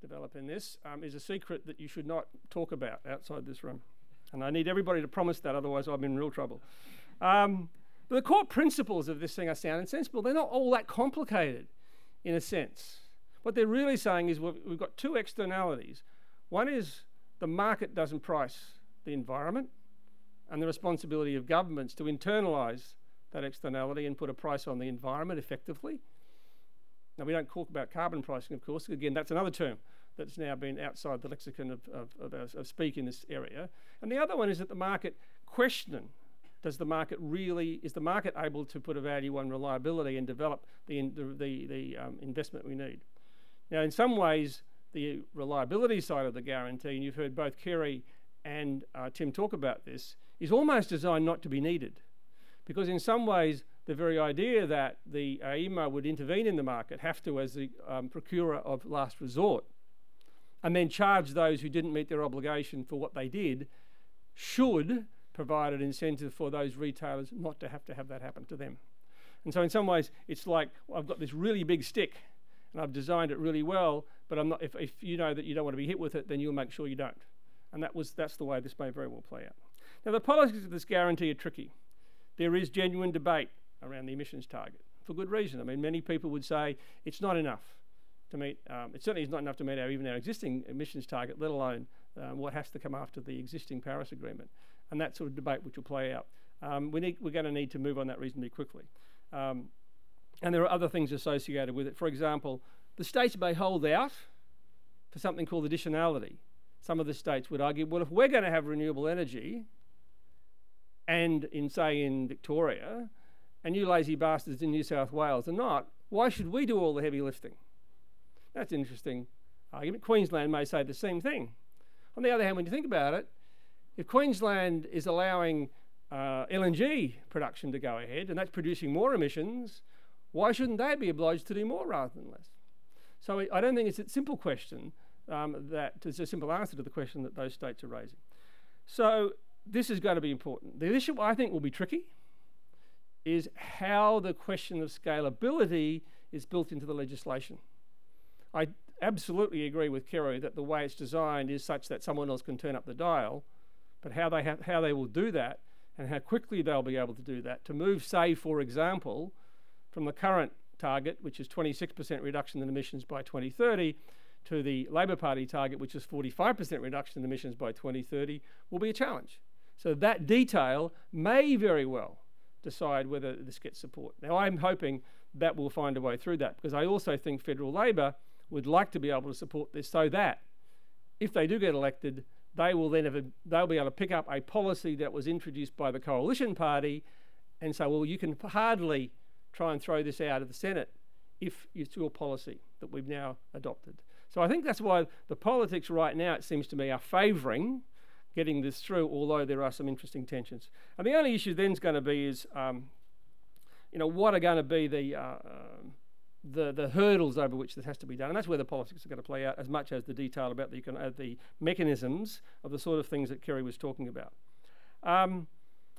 developing this um, is a secret that you should not talk about outside this room. And I need everybody to promise that, otherwise, I'm in real trouble. Um, the core principles of this thing are sound and sensible. They're not all that complicated, in a sense. What they're really saying is we've, got two externalities one is the market doesn't price the environment, and the responsibility of governments to internalise that externality and put a price on the environment effectively. Now, we don't talk about carbon pricing, of course. Again, that's another term that's now been outside the lexicon of, of, of, of speak in this area. And the other one is that the market question does the market really is the market able to put a value on reliability and develop the the, the, the um, investment we need now in some ways the reliability side of the guarantee, and you've heard both Kerry and uh, Tim talk about this, is almost designed not to be needed. Because in some ways, the very idea that the AEMO would intervene in the market, have to as the um, procurer of last resort, and then charge those who didn't meet their obligation for what they did, should provide an incentive for those retailers not to have to have that happen to them. And so, in some ways, it's like well, I've got this really big stick and I've designed it really well, but I'm not, if, if you know that you don't want to be hit with it, then you'll make sure you don't. And that was, that's the way this may very well play out. Now, the policies of this guarantee are tricky. There is genuine debate around the emissions target for good reason. I mean, many people would say it's not enough to meet, um, it certainly is not enough to meet our, even our existing emissions target, let alone um, what has to come after the existing Paris Agreement. And that sort of debate which will play out. Um, we need, we're going to need to move on that reasonably quickly. Um, and there are other things associated with it. For example, the states may hold out for something called additionality. Some of the states would argue, well, if we're going to have renewable energy, and in, say, in Victoria, and you lazy bastards in New South Wales are not, why should we do all the heavy lifting? That's an interesting argument. Queensland may say the same thing. On the other hand, when you think about it, if Queensland is allowing uh, LNG production to go ahead and that's producing more emissions, why shouldn't they be obliged to do more rather than less? So I don't think it's a simple question um, that it's a simple answer to the question that those states are raising. So this is going to be important. The issue I think will be tricky is how the question of scalability is built into the legislation. I absolutely agree with Kerry that the way it's designed is such that someone else can turn up the dial, but how they, how they will do that and how quickly they'll be able to do that to move, say, for example, from the current target, which is 26% reduction in emissions by 2030, to the Labor Party target, which is 45% reduction in emissions by 2030, will be a challenge. So that detail may very well decide whether this gets support. Now, I'm hoping that we'll find a way through that because I also think federal Labor would like to be able to support this so that if they do get elected, they will then have a, they'll be able to pick up a policy that was introduced by the coalition party and say, well, you can hardly try and throw this out of the Senate if it's your policy that we've now adopted. So I think that's why the politics right now, it seems to me, are favouring getting this through, although there are some interesting tensions. And the only issue then is going to be is, um, you know, what are going to be the, uh, um, the, the hurdles over which this has to be done. And that's where the politics are going to play out as much as the detail about the, uh, the mechanisms of the sort of things that Kerry was talking about. Um,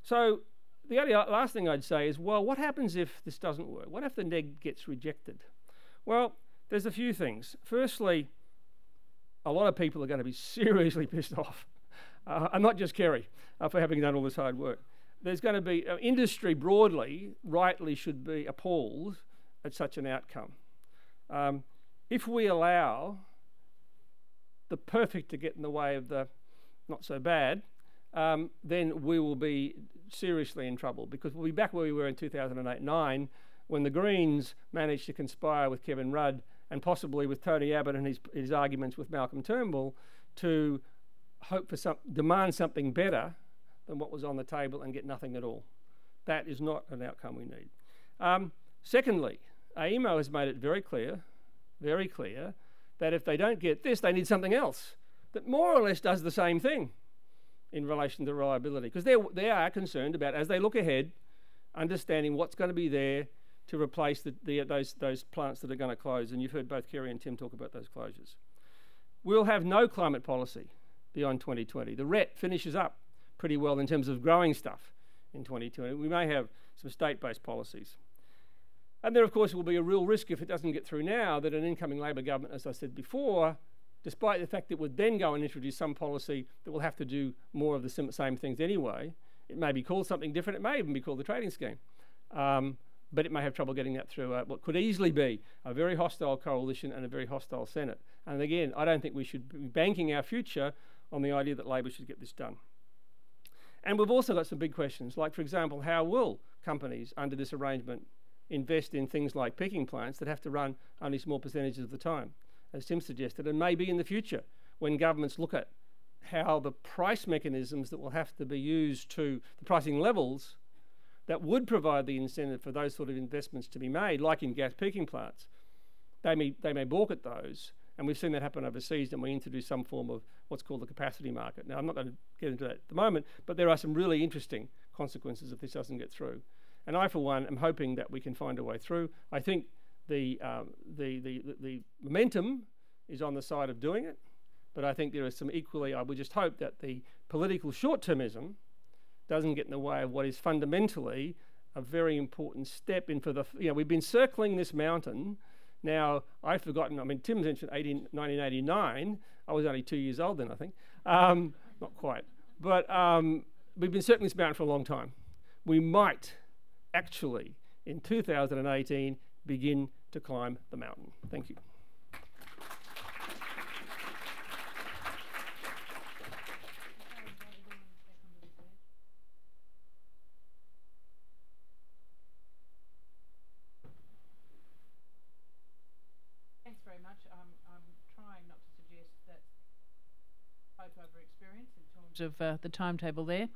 so the only last thing I'd say is, well, what happens if this doesn't work? What if the neg gets rejected? Well, there's a few things. Firstly, a lot of people are going to be (laughs) seriously pissed off, uh, and not just Kerry uh, for having done all this hard work. There's going to be uh, industry broadly, rightly, should be appalled at such an outcome. Um, if we allow the perfect to get in the way of the not so bad, um, then we will be seriously in trouble because we'll be back where we were in 2008 9 when the Greens managed to conspire with Kevin Rudd and possibly with Tony Abbott and his, his arguments with Malcolm Turnbull to hope for some, demand something better than what was on the table and get nothing at all. That is not an outcome we need. Um, secondly, AEMO has made it very clear, very clear, that if they don't get this, they need something else that more or less does the same thing in relation to reliability. Because they are concerned about, as they look ahead, understanding what's going to be there to replace the, the, those, those plants that are going to close. And you've heard both Kerry and Tim talk about those closures. We'll have no climate policy beyond 2020. The RET finishes up pretty well in terms of growing stuff in 2020. We may have some state based policies. And there, of course, will be a real risk if it doesn't get through now that an incoming Labor government, as I said before, despite the fact that would then go and introduce some policy that will have to do more of the same things anyway. It may be called something different. It may even be called the trading scheme. Um, but it may have trouble getting that through uh, what could easily be a very hostile coalition and a very hostile Senate. And again, I don't think we should be banking our future on the idea that Labor should get this done. And we've also got some big questions, like, for example, how will companies under this arrangement invest in things like peaking plants that have to run only small percentages of the time? as Tim suggested, and maybe in the future when governments look at how the price mechanisms that will have to be used to the pricing levels that would provide the incentive for those sort of investments to be made, like in gas peaking plants, they may, they may balk at those. And we've seen that happen overseas, and we introduce some form of what's called the capacity market. Now, I'm not going to get into that at the moment, but there are some really interesting consequences if this doesn't get through. And I, for one, am hoping that we can find a way through. I think the, um, the, the, the, momentum is on the side of doing it, but I think there is some equally, I would just hope that the political short termism doesn't get in the way of what is fundamentally a very important step in for the, you know, we've been circling this mountain. Now, I've forgotten, I mean, Tim mentioned 18, 1989. I was only two years old then, I think. Um, not quite. But um, we've been circling this mountain for a long time. We might actually, in 2018, begin to climb the mountain. Thank you. Thanks very much. Um, I'm trying not to suggest that over experience in terms of uh, the timetable there,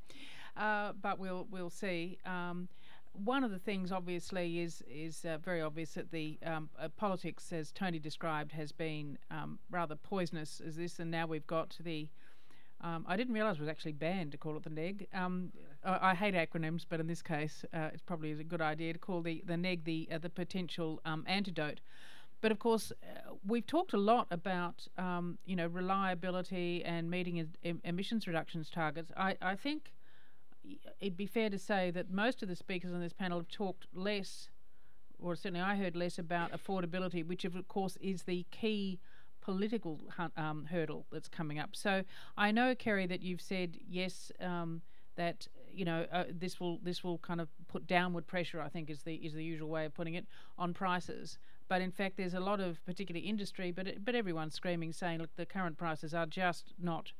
uh, but we'll we'll see. Um, one of the things, obviously, is is uh, very obvious that the um, uh, politics, as Tony described, has been um, rather poisonous as this, and now we've got the. Um, I didn't realise it was actually banned to call it the neg. Um, I, I, hate acronyms, but in this case, uh, it's probably a good idea to call the the neg the uh, the potential um, antidote. But of course, uh, we've talked a lot about um, you know reliability and meeting em- emissions reductions targets. I, I think it'd be fair to say that most of the speakers on this panel have talked less, or certainly I heard less about affordability, which of course is the key political um, hurdle that's coming up. So I know, Kerry, that you've said yes. Um, that you know uh, this will this will kind of put downward pressure. I think is the is the usual way of putting it on prices. But in fact, there's a lot of particular industry, but it, but everyone's screaming, saying, look, the current prices are just not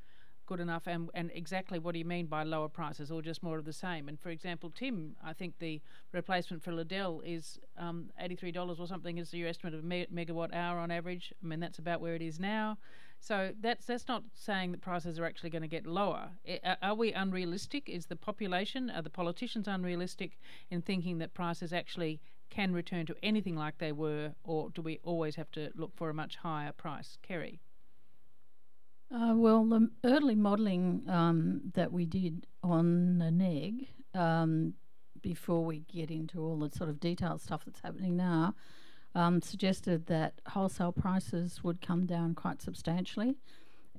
good enough and, and exactly what do you mean by lower prices or just more of the same? And for example tim i think the replacement for liddell is um, $83 or something is your estimate of me- megawatt hour on average. I mean that's about where it is now. So that's that's not saying that prices are actually going to get lower. I, are we unrealistic? Is the population are the politicians unrealistic in thinking that prices actually can return to anything like they were or do we always have to look for a much higher price kerry uh, well, the early modelling um, that we did on the NEG, um, before we get into all the sort of detailed stuff that's happening now, um, suggested that wholesale prices would come down quite substantially,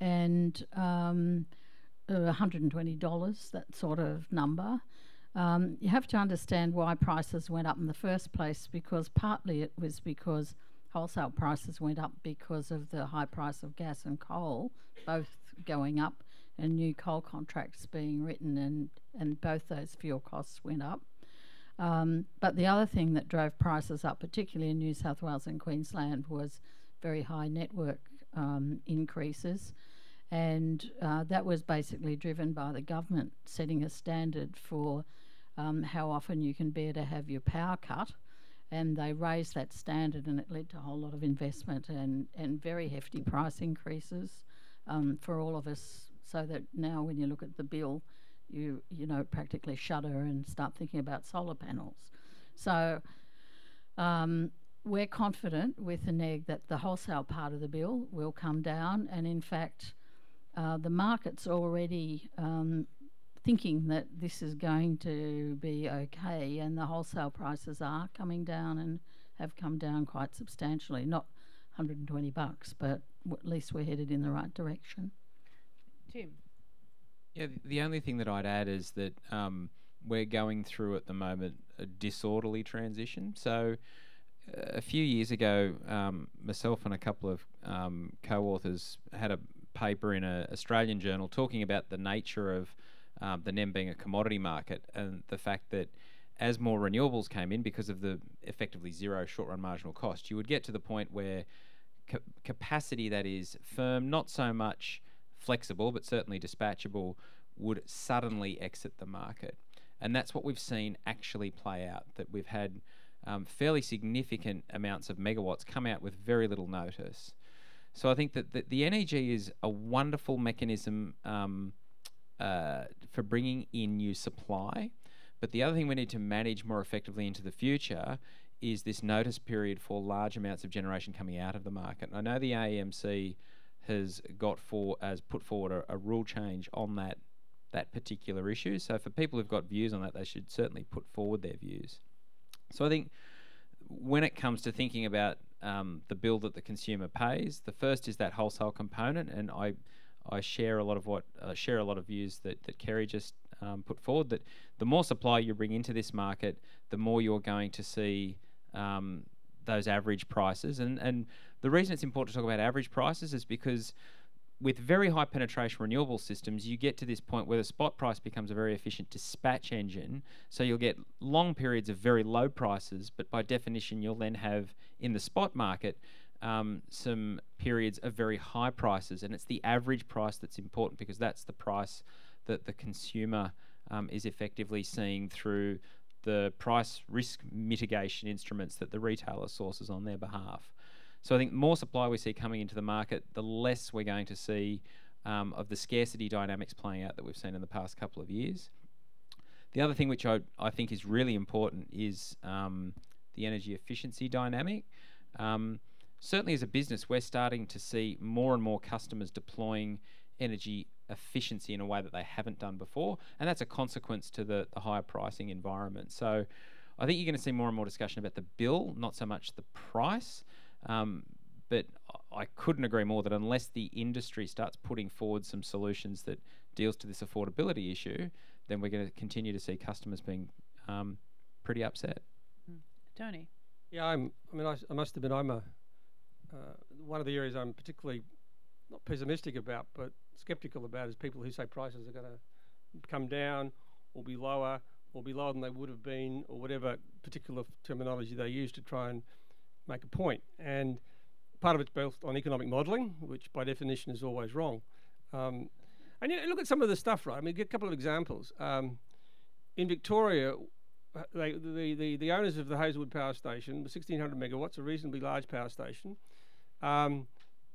and um, $120, that sort of number. Um, you have to understand why prices went up in the first place, because partly it was because wholesale prices went up because of the high price of gas and coal, both going up, and new coal contracts being written, and, and both those fuel costs went up. Um, but the other thing that drove prices up, particularly in New South Wales and Queensland, was very high network um, increases. And uh, that was basically driven by the government setting a standard for um, how often you can bear to have your power cut and they raised that standard, and it led to a whole lot of investment and, and very hefty price increases um, for all of us. So that now, when you look at the bill, you you know practically shudder and start thinking about solar panels. So um, we're confident with the neg that the wholesale part of the bill will come down, and in fact, uh, the market's already um, thinking that this is going to be okay, and the wholesale prices are coming down and have come down quite substantially. Not 120 bucks, but w- at least we're headed in the right direction. Tim. Yeah, the only thing that I'd add is that um, we're going through at the moment a disorderly transition. So, uh, a few years ago, um, myself and a couple of um, co-authors had a paper in an Australian journal talking about the nature of um, the NEM being a commodity market, and the fact that as more renewables came in because of the effectively zero short run marginal cost, you would get to the point where ca- capacity that is firm, not so much flexible, but certainly dispatchable, would suddenly exit the market. And that's what we've seen actually play out, that we've had um, fairly significant amounts of megawatts come out with very little notice. So I think that the, the NEG is a wonderful mechanism. Um, uh, for bringing in new supply. But the other thing we need to manage more effectively into the future is this notice period for large amounts of generation coming out of the market. And I know the AEMC has got for has put forward a, a, rule change on that that particular issue. So for people who've got views on that, they should certainly put forward their views. So I think when it comes to thinking about um, the bill that the consumer pays, the first is that wholesale component, and I I share a lot of what uh, share a lot of views that that Kerry just um, put forward. That the more supply you bring into this market, the more you're going to see um, those average prices. And and the reason it's important to talk about average prices is because with very high penetration renewable systems, you get to this point where the spot price becomes a very efficient dispatch engine. So you'll get long periods of very low prices, but by definition, you'll then have in the spot market um, some periods of very high prices, and it's the average price that's important because that's the price that the consumer um, is effectively seeing through the price risk mitigation instruments that the retailer sources on their behalf. So I think more supply we see coming into the market, the less we're going to see um, of the scarcity dynamics playing out that we've seen in the past couple of years. The other thing which I, I think is really important is um, the energy efficiency dynamic. Um, certainly as a business, we're starting to see more and more customers deploying energy efficiency in a way that they haven't done before, and that's a consequence to the, the higher pricing environment. So I think you're going to see more and more discussion about the bill, not so much the price. Um, but I couldn't agree more that unless the industry starts putting forward some solutions that deals to this affordability issue, then we're going to continue to see customers being um, pretty upset. Mm. Tony. Yeah, I'm. I mean, I, I must admit, I'm a one of the areas I'm particularly not pessimistic about, but skeptical about is people who say prices are going to come down or be lower or be lower than they would have been or whatever particular terminology they use to try and make a point. And part of it's built on economic modelling, which by definition is always wrong. Um, and you look at some of the stuff, right? I mean, get a couple of examples. Um, in Victoria, uh, they, the, the, the owners of the Hazelwood Power Station, 1600 megawatts, a reasonably large power station, um,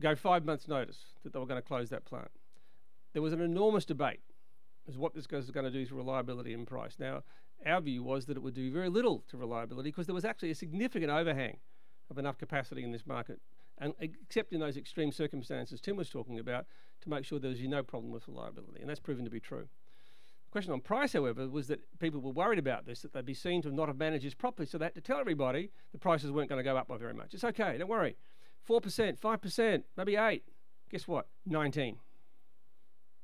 gave five months' notice that they were going to close that plant. There was an enormous debate as what this was going to do to reliability and price. Now, our view was that it would do very little to reliability because there was actually a significant overhang of enough capacity in this market, and except in those extreme circumstances Tim was talking about, to make sure there was no problem with reliability, and that's proven to be true. The question on price, however, was that people were worried about this, that they'd be seen to not have managed this properly, so they had to tell everybody the prices weren't going to go up by very much. It's okay, don't worry. 4%, 5%, maybe 8 Guess what? 19.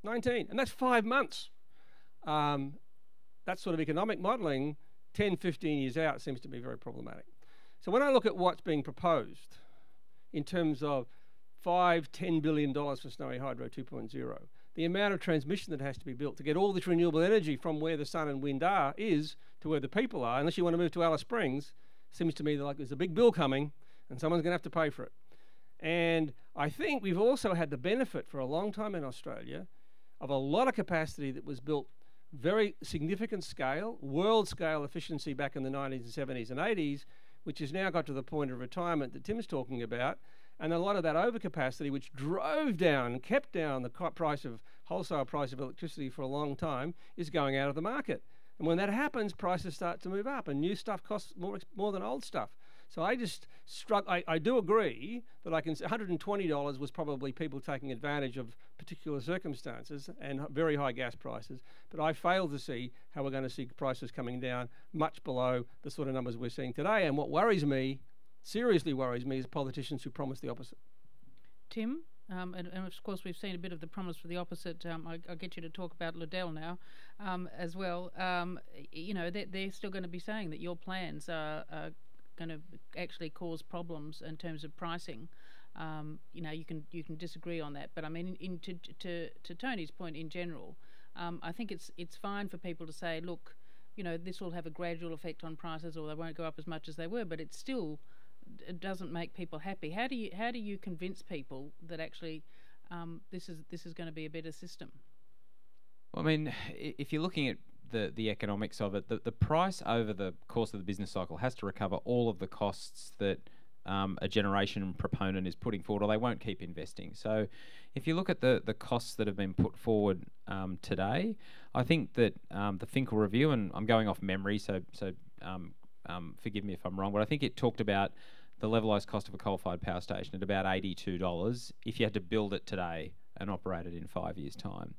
19. And that's five months. Um, that sort of economic modelling, 10, 15 years out, seems to be very problematic. So when I look at what's being proposed in terms of five, ten billion dollars for Snowy Hydro 2.0, the amount of transmission that has to be built to get all this renewable energy from where the sun and wind are is to where the people are, unless you want to move to Alice Springs, seems to me like there's a big bill coming and someone's going to have to pay for it. And I think we've also had the benefit for a long time in Australia of a lot of capacity that was built very significant scale, world scale efficiency back in the 1970s and 80s, which has now got to the point of retirement that Tim's talking about. And a lot of that overcapacity, which drove down and kept down the price of wholesale price of electricity for a long time, is going out of the market. And when that happens, prices start to move up, and new stuff costs more, more than old stuff. So I just struck. I, I do agree that I can. $120 was probably people taking advantage of particular circumstances and very high gas prices. But I fail to see how we're going to see prices coming down much below the sort of numbers we're seeing today. And what worries me, seriously worries me, is politicians who promise the opposite. Tim. Um, and, and, of course, we've seen a bit of the promise for the opposite. Um, I, will get you to talk about Liddell now um, as well. Um, you know, they're, they're, still going to be saying that your plans are, are going to actually cause problems in terms of pricing. Um, you know, you can you can disagree on that, but I mean, in, to, to, to Tony's point in general, um, I think it's it's fine for people to say, look, you know, this will have a gradual effect on prices, or they won't go up as much as they were, but it still it doesn't make people happy. How do you how do you convince people that actually um, this is this is going to be a better system? Well, I mean, if you're looking at the the economics of it. The the price over the course of the business cycle has to recover all of the costs that um, a generation proponent is putting forward, or they won't keep investing. So, if you look at the the costs that have been put forward um, today, I think that um, the Finkel review, and I'm going off memory, so so um, um, forgive me if I'm wrong, but I think it talked about the levelized cost of a coal-fired power station at about eighty-two dollars if you had to build it today and operate it in five years' time.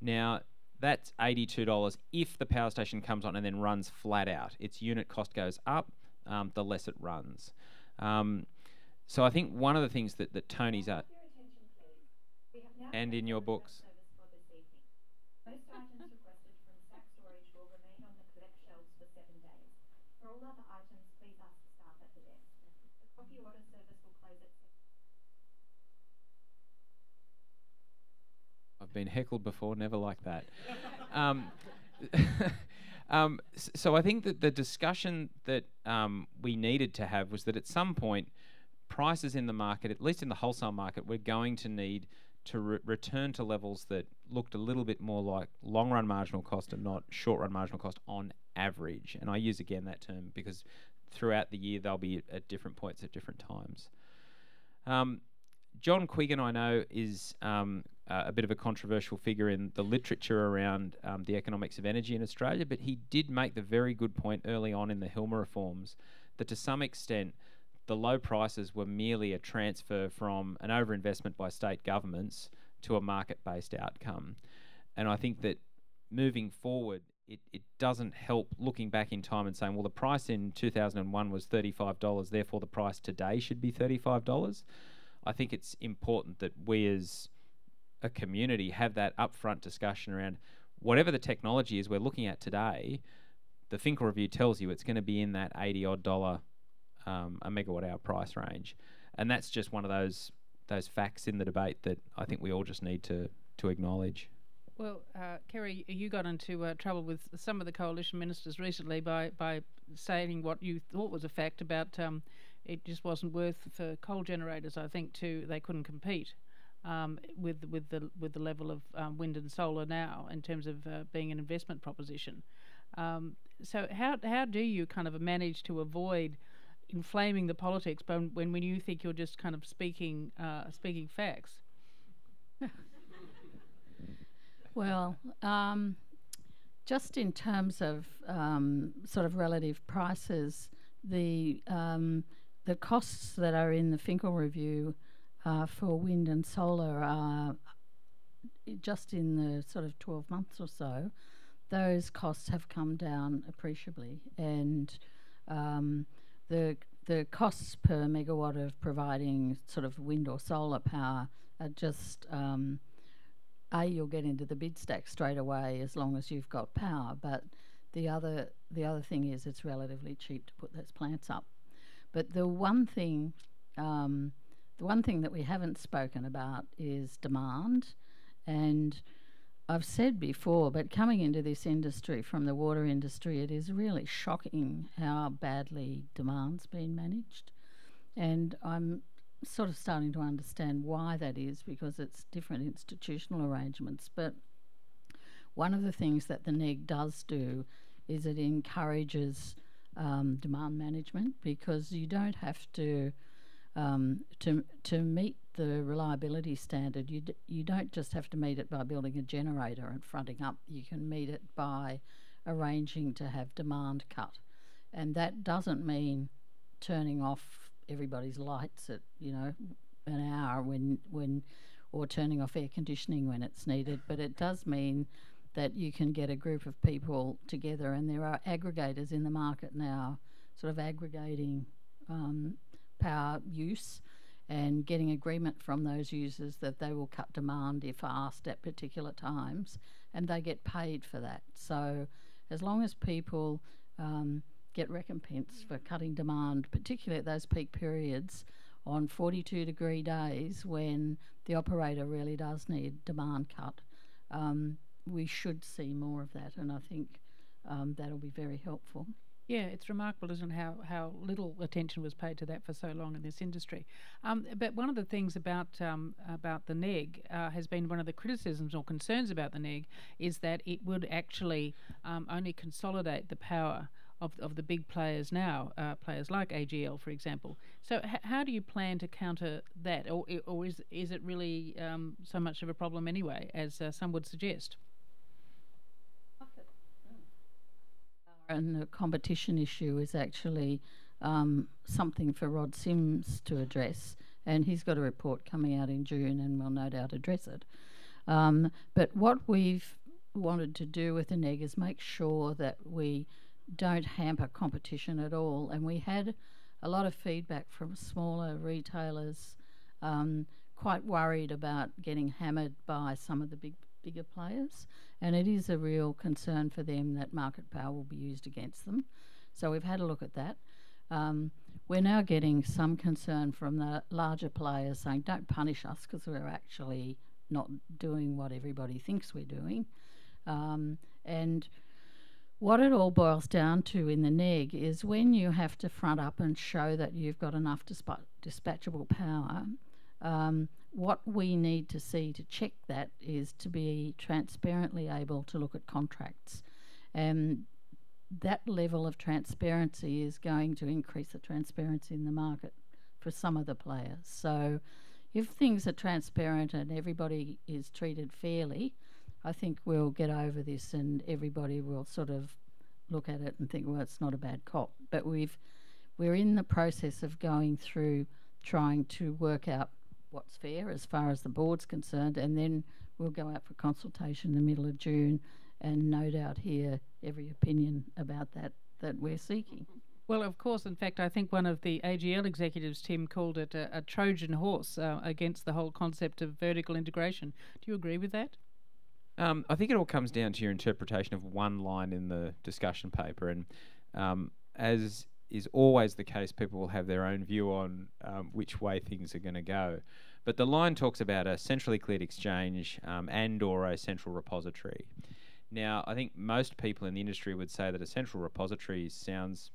Now, that's $82 if the power station comes on and then runs flat out. Its unit cost goes up, um, the less it runs. Um, so I think one of the things that, that Tony's at, and in your books. Been heckled before, never like that. um, (laughs) um, so I think that the discussion that um, we needed to have was that at some point, prices in the market, at least in the wholesale market, we're going to need to re- return to levels that looked a little bit more like long run marginal cost and not short run marginal cost on average. And I use again that term because throughout the year they'll be at different points at different times. Um, John Quiggin, I know, is um, uh, a bit of a controversial figure in the literature around um, the economics of energy in Australia, but he did make the very good point early on in the Hilmer reforms that to some extent the low prices were merely a transfer from an overinvestment by state governments to a market based outcome. And I think that moving forward, it, it doesn't help looking back in time and saying, well, the price in 2001 was $35, therefore the price today should be $35. I think it's important that we as a community have that upfront discussion around whatever the technology is we're looking at today. The Finkel review tells you it's going to be in that eighty odd dollar um, a megawatt hour price range, and that's just one of those those facts in the debate that I think we all just need to to acknowledge. Well, uh, Kerry, you got into uh, trouble with some of the coalition ministers recently by by saying what you thought was a fact about um, it just wasn't worth for coal generators. I think to they couldn't compete. Um, with with the with the level of um, wind and solar now in terms of uh, being an investment proposition, um, so how how do you kind of manage to avoid inflaming the politics when when, when you think you're just kind of speaking uh, speaking facts? (laughs) well, um, just in terms of um, sort of relative prices, the um, the costs that are in the Finkel review uh, for wind and solar are just in the sort of 12 months or so, those costs have come down appreciably, and um, the the costs per megawatt of providing sort of wind or solar power are just um, a you'll get into the bid stack straight away as long as you've got power, but the other the other thing is it's relatively cheap to put those plants up. But the one thing um, the one thing that we haven't spoken about is demand, and I've said before, but coming into this industry from the water industry, it is really shocking how badly demand's been managed. And I'm sort of starting to understand why that is because it's different institutional arrangements. But one of the things that the NEG does do is it encourages um, demand management because you don't have to um, to to meet the reliability standard, you d- you don't just have to meet it by building a generator and fronting up. You can meet it by arranging to have demand cut, and that doesn't mean turning off everybody's lights at you know an hour when when or turning off air conditioning when it's needed, but it does mean that you can get a group of people together, and there are aggregators in the market now, sort of aggregating um, power use and getting agreement from those users that they will cut demand if asked at particular times, and they get paid for that. So, as long as people um, get recompense for cutting demand, particularly at those peak periods on 42 degree days when the operator really does need demand cut, um, we should see more of that, and I think um, that'll be very helpful. Yeah, it's remarkable, isn't it, how, how little attention was paid to that for so long in this industry. Um, but one of the things about um, about the NEG uh, has been one of the criticisms or concerns about the NEG is that it would actually um, only consolidate the power of, of the big players now, uh, players like AGL, for example. So, h- how do you plan to counter that, or, or is is it really um, so much of a problem anyway, as uh, some would suggest? And the competition issue is actually um, something for Rod Sims to address, and he's got a report coming out in June, and we'll no doubt address it. Um, but what we've wanted to do with the NEG is make sure that we don't hamper competition at all, and we had a lot of feedback from smaller retailers, um, quite worried about getting hammered by some of the big bigger players, and it is a real concern for them that market power will be used against them. So we've had a look at that. Um, we're now getting some concern from the larger players saying, don't punish us because we're actually not doing what everybody thinks we're doing. Um, and what it all boils down to in the neg is when you have to front up and show that you've got enough disp- dispatchable power, um, what we need to see to check that is to be transparently able to look at contracts. And that level of transparency is going to increase the transparency in the market for some of the players. So if things are transparent and everybody is treated fairly, I think we'll get over this and everybody will sort of look at it and think, well, it's not a bad cop. But we've we're in the process of going through trying to work out what's fair as far as the board's concerned, and then we'll go out for consultation in the middle of June and no doubt hear every opinion about that that we're seeking. Well, of course. In fact, I think one of the AGL executives, Tim, called it a, a Trojan horse uh, against the whole concept of vertical integration. Do you agree with that? Um, I think it all comes down to your interpretation of one line in the discussion paper, and um, as is always the case, people will have their own view on um, which way things are going to go. But the line talks about a centrally cleared exchange um, and or a central repository. Now, I think most people in the industry would say that a central repository sounds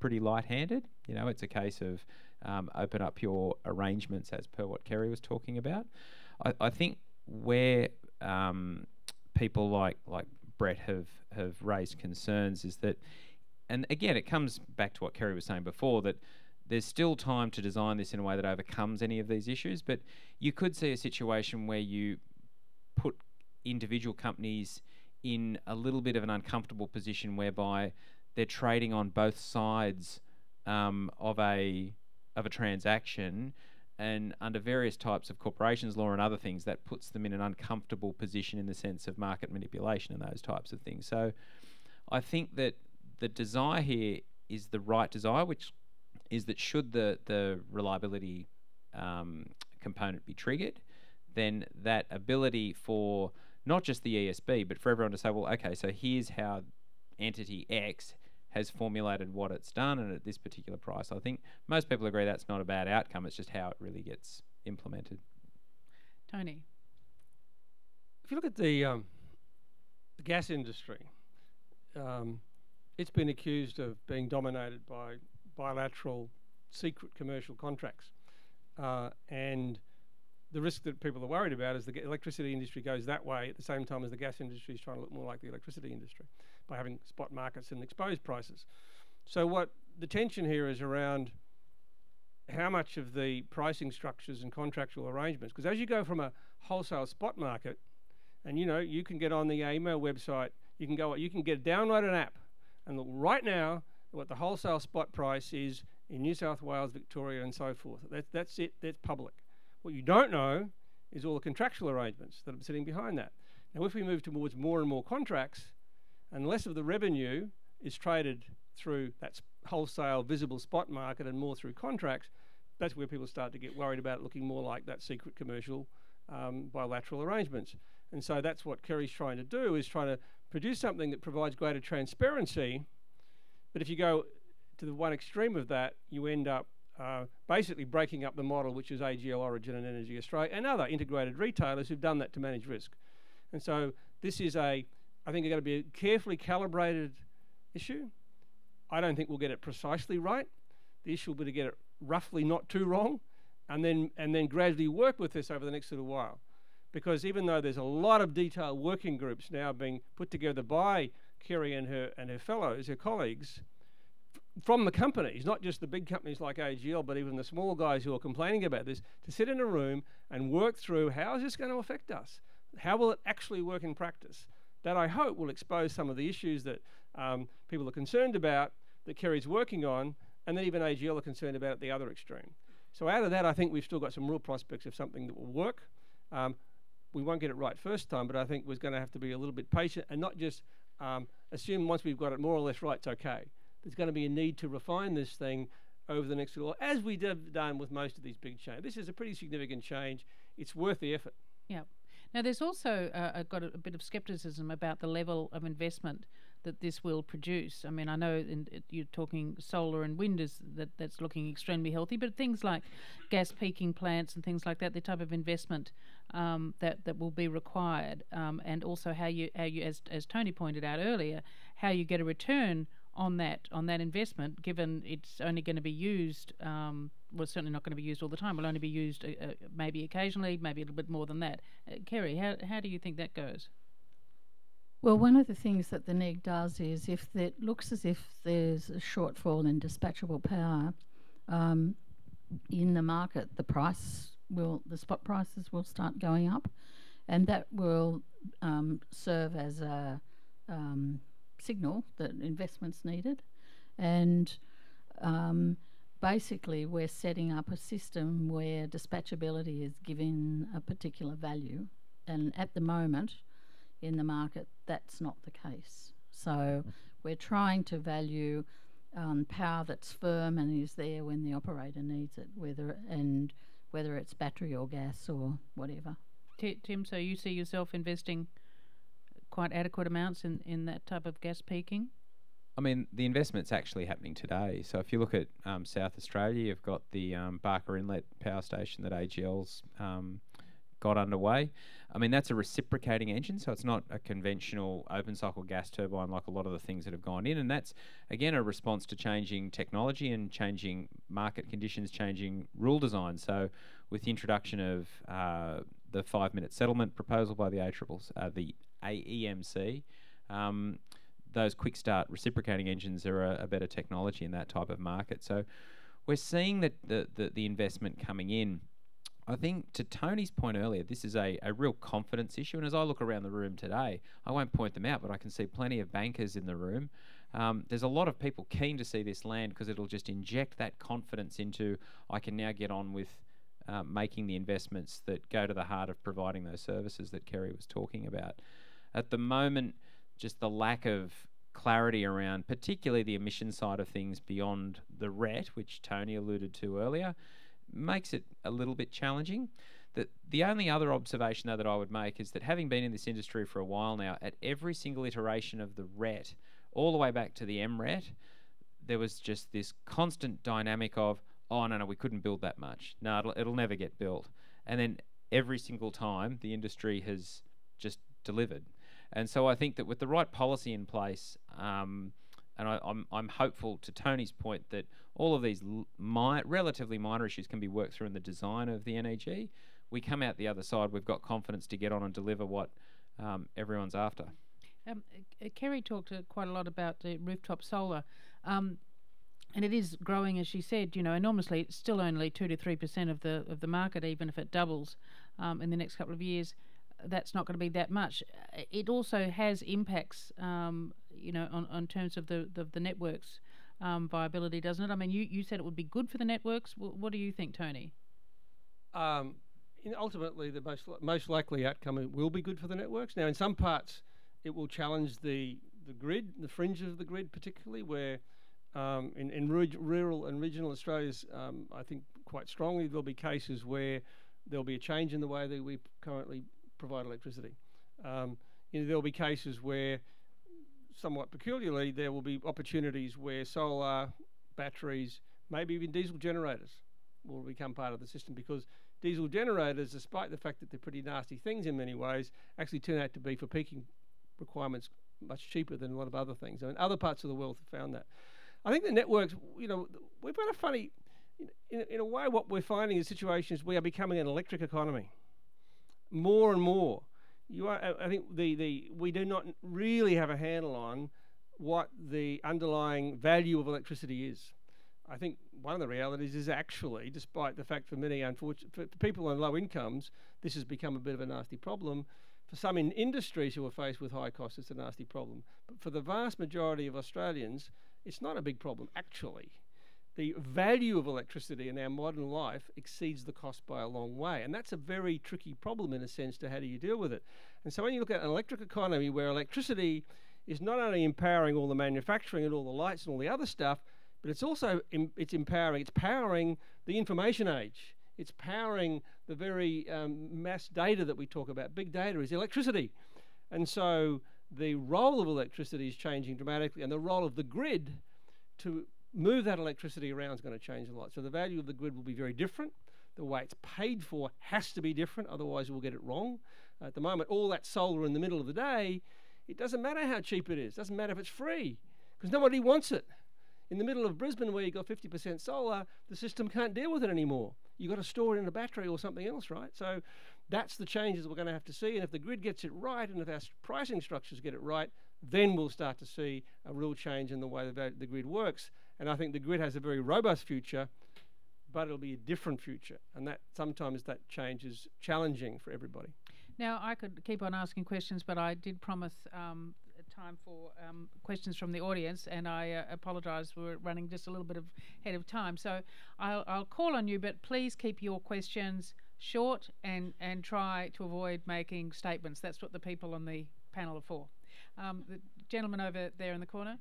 pretty light-handed. You know, it's a case of um, open up your arrangements as per what Kerry was talking about. I, I think where um, people like like Brett have have raised concerns is that, and again, it comes back to what Kerry was saying before that there's still time to design this in a way that overcomes any of these issues, but you could see a situation where you put individual companies in a little bit of an uncomfortable position whereby they're trading on both sides um, of a of a transaction and under various types of corporations law and other things that puts them in an uncomfortable position in the sense of market manipulation and those types of things. So i think that the desire here is the right desire which is that should the the reliability um, component be triggered then that ability for not just the ESB, but for everyone to say, well, okay, so here's how entity X has formulated what it's done and at this particular price. I think most people agree that's not a bad outcome. It's just how it really gets implemented. Tony. If you look at the, um, the gas industry, um, it's been accused of being dominated by bilateral secret commercial contracts. Uh, and the risk that people are worried about is the electricity industry goes that way at the same time as the gas industry is trying to look more like the electricity industry by having spot markets and exposed prices. So what the tension here is around how much of the pricing structures and contractual arrangements, because as you go from a wholesale spot market, and you know you can get on the AEMO website, you can go, you can get download an app, and look right now what the wholesale spot price is in New South Wales, Victoria, and so forth. That, that's it. That's public. What you don't know is all the contractual arrangements that are sitting behind that. Now, if we move towards more and more contracts, and less of the revenue is traded through that wholesale visible spot market and more through contracts, that's where people start to get worried about it looking more like that secret commercial um, bilateral arrangements. And so that's what Kerry's trying to do is trying to produce something that provides greater transparency. But if you go to the one extreme of that, you end up uh, basically breaking up the model, which is AGL Origin and Energy Australia, and other integrated retailers who've done that to manage risk. And so this is a, I think, it's going to be a carefully calibrated issue. I don't think we'll get it precisely right. The issue will be to get it roughly not too wrong, and then and then gradually work with this over the next little while. Because even though there's a lot of detailed working groups now being put together by Kerry and her and her fellows, her colleagues, from the companies, not just the big companies like AGL, but even the small guys who are complaining about this, to sit in a room and work through how is this going to affect us? How will it actually work in practice? That I hope will expose some of the issues that um, people are concerned about, that Kerry's working on, and then even AGL are concerned about at the other extreme. So out of that, I think we've still got some real prospects of something that will work. Um, we won't get it right first time, but I think we're going to have to be a little bit patient and not just um, assume once we've got it more or less right, it's okay there's going to be a need to refine this thing over the next little while, as we have done with most of these big changes. This is a pretty significant change. It's worth the effort. Yeah. Now, there's also uh, got a, a, bit of scepticism about the level of investment that this will produce. I mean, I know in, it, you're talking solar and wind is that that's looking extremely healthy, but things like gas peaking plants and things like that, the type of investment um, that that will be required, um, and also how you how you as as Tony pointed out earlier, how you get a return on that on that investment, given it's only going to be used. Um, well, certainly not going to be used all the time. Will only be used uh, uh, maybe occasionally, maybe a little bit more than that. Uh, Kerry, how how do you think that goes? Well, one of the things that the NEG does is if it looks as if there's a shortfall in dispatchable power um, in the market, the price will, the spot prices will start going up, and that will um, serve as a um, signal that investment's needed, and um, basically we're setting up a system where dispatchability is given a particular value, and at the moment in the market that's not the case. So we're trying to value um, power that's firm and is there when the operator needs it, whether and whether it's battery or gas or whatever. T- Tim, so you see yourself investing quite adequate amounts in, in that type of gas peaking? I mean, the investment's actually happening today. So if you look at um, South Australia, you've got the um, Barker Inlet power station that AGL's um, got underway. I mean, that's a reciprocating engine, so it's not a conventional open cycle gas turbine like a lot of the things that have gone in. And that's, again, a response to changing technology and changing market conditions, changing rule design. So, with the introduction of uh, the five minute settlement proposal by the, uh, the AEMC, um, those quick start reciprocating engines are a, a, better technology in that type of market. So, we're seeing that the, the, the investment coming in. I think to Tony's point earlier, this is a, a real confidence issue. And as I look around the room today, I won't point them out, but I can see plenty of bankers in the room. Um, there's a lot of people keen to see this land because it'll just inject that confidence into I can now get on with uh, making the investments that go to the heart of providing those services that Kerry was talking about. At the moment, just the lack of clarity around, particularly the emission side of things beyond the RET, which Tony alluded to earlier, makes it a little bit challenging. The, the only other observation, though, that I would make is that having been in this industry for a while now, at every single iteration of the RET, all the way back to the MRET, there was just this constant dynamic of, oh, no, no, we couldn't build that much. No, it'll, it'll never get built. And then every single time, the industry has just delivered. And so I think that with the right policy in place, um, and I, am I'm, I'm hopeful to Tony's point that all of these mi- relatively minor issues can be worked through in the design of the NEG. We come out the other side, we've got confidence to get on and deliver what um, everyone's after. Um, uh, Kerry talked uh, quite a lot about the rooftop solar. Um, and it is growing, as she said, you know, enormously. It's still only two to three percent of the of the market, even if it doubles um, in the next couple of years that's not going to be that much. It also has impacts, um, you know, on, on terms of the the, the networks um, viability, doesn't it? I mean, you, you said it would be good for the networks. W- what do you think, Tony? Um, ultimately, the most most likely outcome will be good for the networks. Now, in some parts, it will challenge the the grid, the fringe of the grid, particularly where. Um, in, in rural and regional Australia's, um, I think quite strongly there'll be cases where there'll be a change in the way that we currently provide electricity. Um, you know, there'll be cases where, somewhat peculiarly, there will be opportunities where solar, batteries, maybe even diesel generators will become part of the system because diesel generators, despite the fact that they're pretty nasty things in many ways, actually turn out to be for peaking requirements much cheaper than a lot of other things. I mean, other parts of the world have found that. I think the networks, you know, we've got a funny, in, in a way, what we're finding is situations we are becoming an electric economy more and more. You are, I think the, the we do not really have a handle on what the underlying value of electricity is. I think one of the realities is actually, despite the fact for many unfortunate for people on low incomes, this has become a bit of a nasty problem. For some in industries who are faced with high costs, it's a nasty problem. But for the vast majority of Australians, it's not a big problem actually the value of electricity in our modern life exceeds the cost by a long way. And that's a very tricky problem in a sense to how do you deal with it. And so when you look at an electric economy where electricity is not only empowering all the manufacturing and all the lights and all the other stuff, but it's also it's empowering, it's powering the information age. It's powering the very um, mass data that we talk about. Big data is electricity. And so the role of electricity is changing dramatically, and the role of the grid to move that electricity around is going to change a lot. So the value of the grid will be very different. The way it's paid for has to be different, otherwise we'll get it wrong. At the moment, all that solar in the middle of the day, it doesn't matter how cheap it is. It doesn't matter if it's free, because nobody wants it. In the middle of Brisbane, where you've got 50% solar, the system can't deal with it anymore. You've got to store it in a battery or something else, right? So that's the changes we're going to have to see. And if the grid gets it right, and if our pricing structures get it right, then we'll start to see a real change in the way the, the grid works. And I think the grid has a very robust future, but it'll be a different future. And that sometimes that change is challenging for everybody. Now, I could keep on asking questions, but I did promise um, time for um, questions from the audience, and I uh, apologise for running just a little bit of ahead of time. So I'll, I'll call on you, but please keep your questions short and, and try to avoid making statements. That's what the people on the panel are for. Um, the gentleman over there in the corner.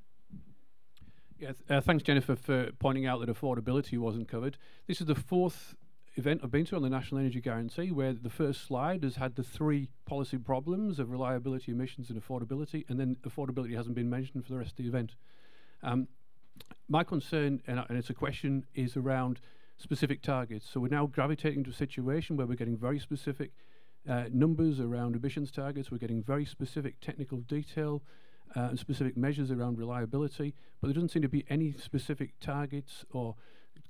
Yeah, th- uh, thanks, Jennifer, for pointing out that affordability wasn't covered. This is the fourth event I've been to on the National Energy Guarantee, where the first slide has had the three policy problems of reliability, emissions, and affordability, and then affordability hasn't been mentioned for the rest of the event. Um, my concern, and, and it's a question, is around specific targets. So we're now gravitating to a situation where we're getting very specific uh, numbers around emissions targets. We're getting very specific technical detail uh, and specific measures around reliability, but there doesn't seem to be any specific targets or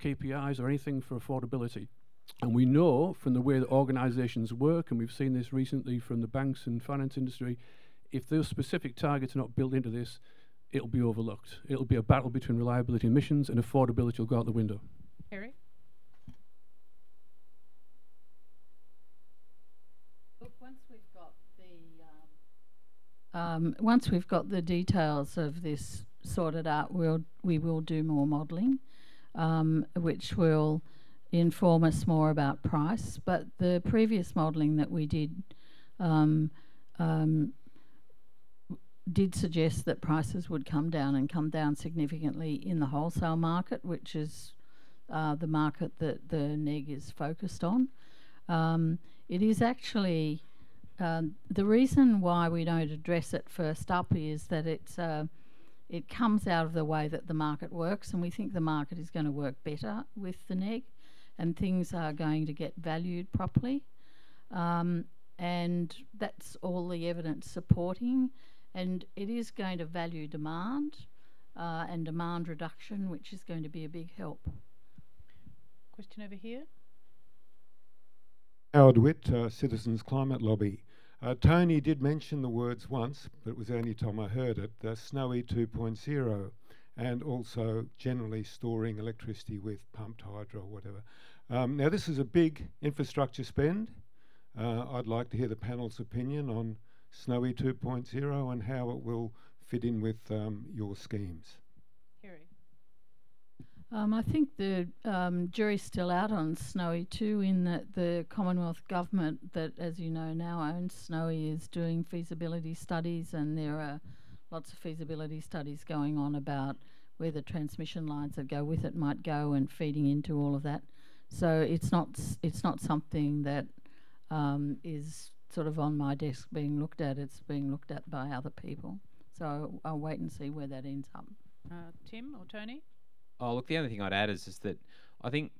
KPIs or anything for affordability. And we know from the way that organisations work, and we've seen this recently from the banks and finance industry, if those specific targets are not built into this, it'll be overlooked. It'll be a battle between reliability and emissions, and affordability will go out the window. Kerry? Look, once we've got the um, once we've got the details of this sorted out, we'll we will do more modelling, um, which will inform us more about price. But the previous modelling that we did um, um, did suggest that prices would come down and come down significantly in the wholesale market, which is uh, the market that the NEG is focused on. Um, it is actually um, the reason why we don't address it first up is that it's uh, it comes out of the way that the market works, and we think the market is going to work better with the neg, and things are going to get valued properly, um, and that's all the evidence supporting, and it is going to value demand uh, and demand reduction, which is going to be a big help. Question over here. Howard Witt, uh, Citizens Climate Lobby. Uh, Tony did mention the words once, but it was the only time I heard it, the Snowy 2.0, and also generally storing electricity with pumped hydro or whatever. Um, now, this is a big infrastructure spend. Uh, I'd like to hear the panel's opinion on Snowy 2.0 and how it will fit in with um, your schemes. Um, I think the um, jury's still out on Snowy too, in that the Commonwealth Government, that as you know now owns Snowy, is doing feasibility studies, and there are lots of feasibility studies going on about where the transmission lines that go with it might go and feeding into all of that. So it's not it's not something that um, is sort of on my desk being looked at. It's being looked at by other people. So I'll wait and see where that ends up. Uh, Tim or Tony? Oh, look, the only thing I'd add is, is that I think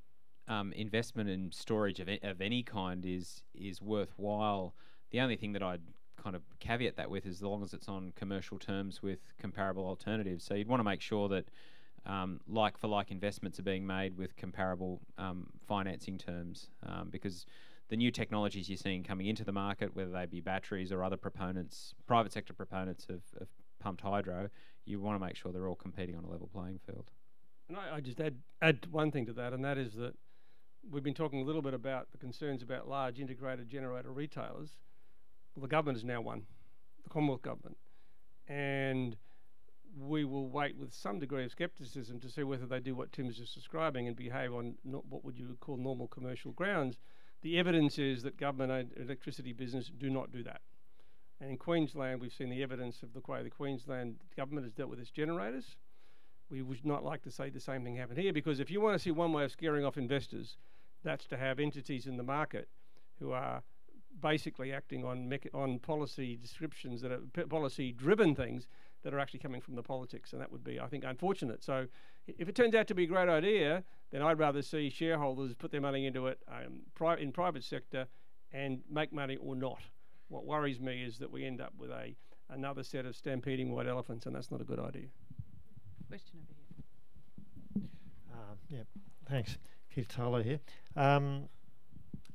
um, investment in storage of, of any kind is is worthwhile. The only thing that I'd kind of caveat that with is as long as it's on commercial terms with comparable alternatives. So you'd want to make sure that um, like for like investments are being made with comparable um, financing terms um, because the new technologies you're seeing coming into the market, whether they be batteries or other proponents, private sector proponents of, of pumped hydro, you want to make sure they're all competing on a level playing field. And I, I just add add one thing to that, and that is that we've been talking a little bit about the concerns about large integrated generator retailers. Well, the government is now one, the Commonwealth government, and we will wait with some degree of scepticism to see whether they do what Tim's just describing and behave on what would you call normal commercial grounds. The evidence is that government electricity business do not do that. And in Queensland, we've seen the evidence of the way the Queensland government has dealt with its generators we would not like to say the same thing happen here because if you want to see one way of scaring off investors, that's to have entities in the market who are basically acting on on policy descriptions that are policy driven things that are actually coming from the politics, and that would be, I think, unfortunate. So, if it turns out to be a great idea, then I'd rather see shareholders put their money into it um, pri- in private sector and make money or not. What worries me is that we end up with a another set of stampeding white elephants, and that's not a good idea. Question over here. Uh, yeah, thanks. Keith Taylor here. Um,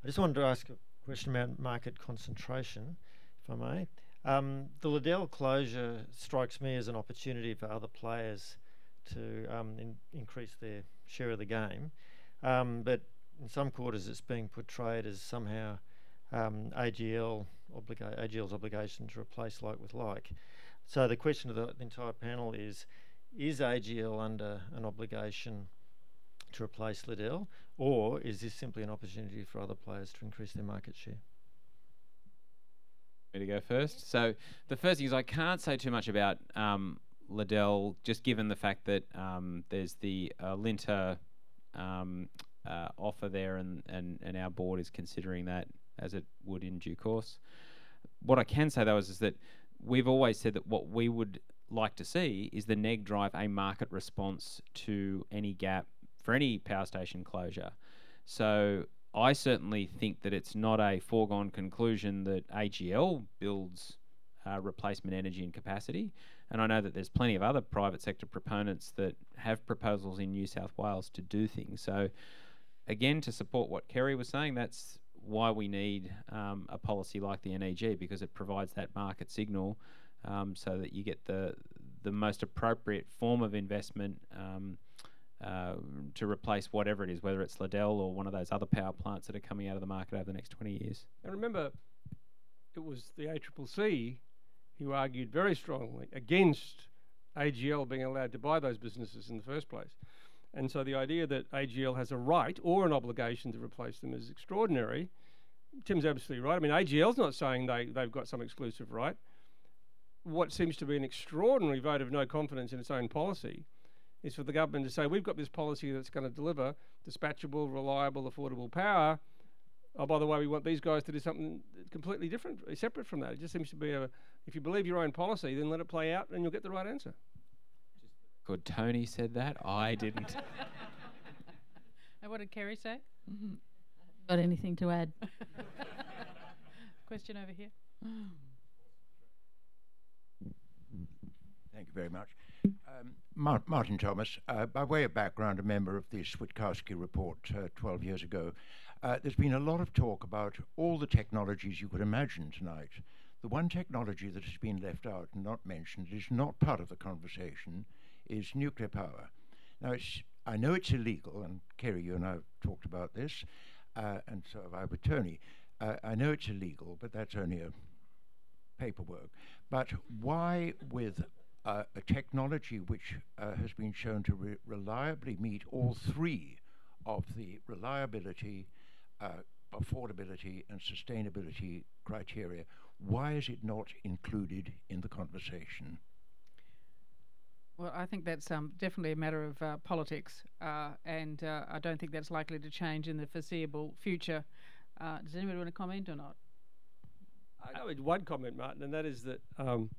I just wanted to ask a question about market concentration, if I may. Um, the Liddell closure strikes me as an opportunity for other players to um, in increase their share of the game, um, but in some quarters it's being portrayed as somehow um, AGL obliga AGL's obligation to replace like with like. So the question of the entire panel is is AGL under an obligation to replace Liddell, or is this simply an opportunity for other players to increase their market share? Me to go first. So the first thing is I can't say too much about um, Liddell, just given the fact that um, there's the uh, Alinta um, uh, offer there, and, and and our board is considering that as it would in due course. What I can say though is, is that we've always said that what we would like to see is the neg drive a market response to any gap for any power station closure. So I certainly think that it's not a foregone conclusion that AGL builds uh, replacement energy and capacity. And I know that there's plenty of other private sector proponents that have proposals in New South Wales to do things. So, again, to support what Kerry was saying, that's why we need um, a policy like the NEG because it provides that market signal um, so that you get the the most appropriate form of investment um, uh, to replace whatever it is, whether it's Liddell or one of those other power plants that are coming out of the market over the next 20 years. And remember, it was the ACCC who argued very strongly against AGL being allowed to buy those businesses in the first place. And so the idea that AGL has a right or an obligation to replace them is extraordinary. Tim's absolutely right. I mean, AGL's not saying they, they've got some exclusive right. What seems to be an extraordinary vote of no confidence in its own policy is for the government to say, we've got this policy that's going to deliver dispatchable, reliable, affordable power. Oh, by the way, we want these guys to do something completely different, separate from that. It just seems to be a, if you believe your own policy, then let it play out and you'll get the right answer. Good. Tony said that. I didn't. (laughs) and what did Kerry say? Mm-hmm. Got anything to add? (laughs) Question over here. (laughs) Thank you very much. Um, Mar- Martin Thomas, uh, by way of background, a member of the Switkowski report uh, 12 years ago. Uh, there's been a lot of talk about all the technologies you could imagine tonight. The one technology that has been left out and not mentioned, is not part of the conversation, is nuclear power. Now, I know it's illegal, and Kerry, you and I have talked about this, uh, and so have I with Tony. Uh, I know it's illegal, but that's only a paperwork. But why, with uh, a technology which uh, has been shown to re reliably meet all three of the reliability, uh, affordability, and sustainability criteria. Why is it not included in the conversation? Well, I think that's um, definitely a matter of uh, politics, uh, and uh, I don't think that's likely to change in the foreseeable future. does anybody want to comment or not? I know one comment, Martin, and that is that um,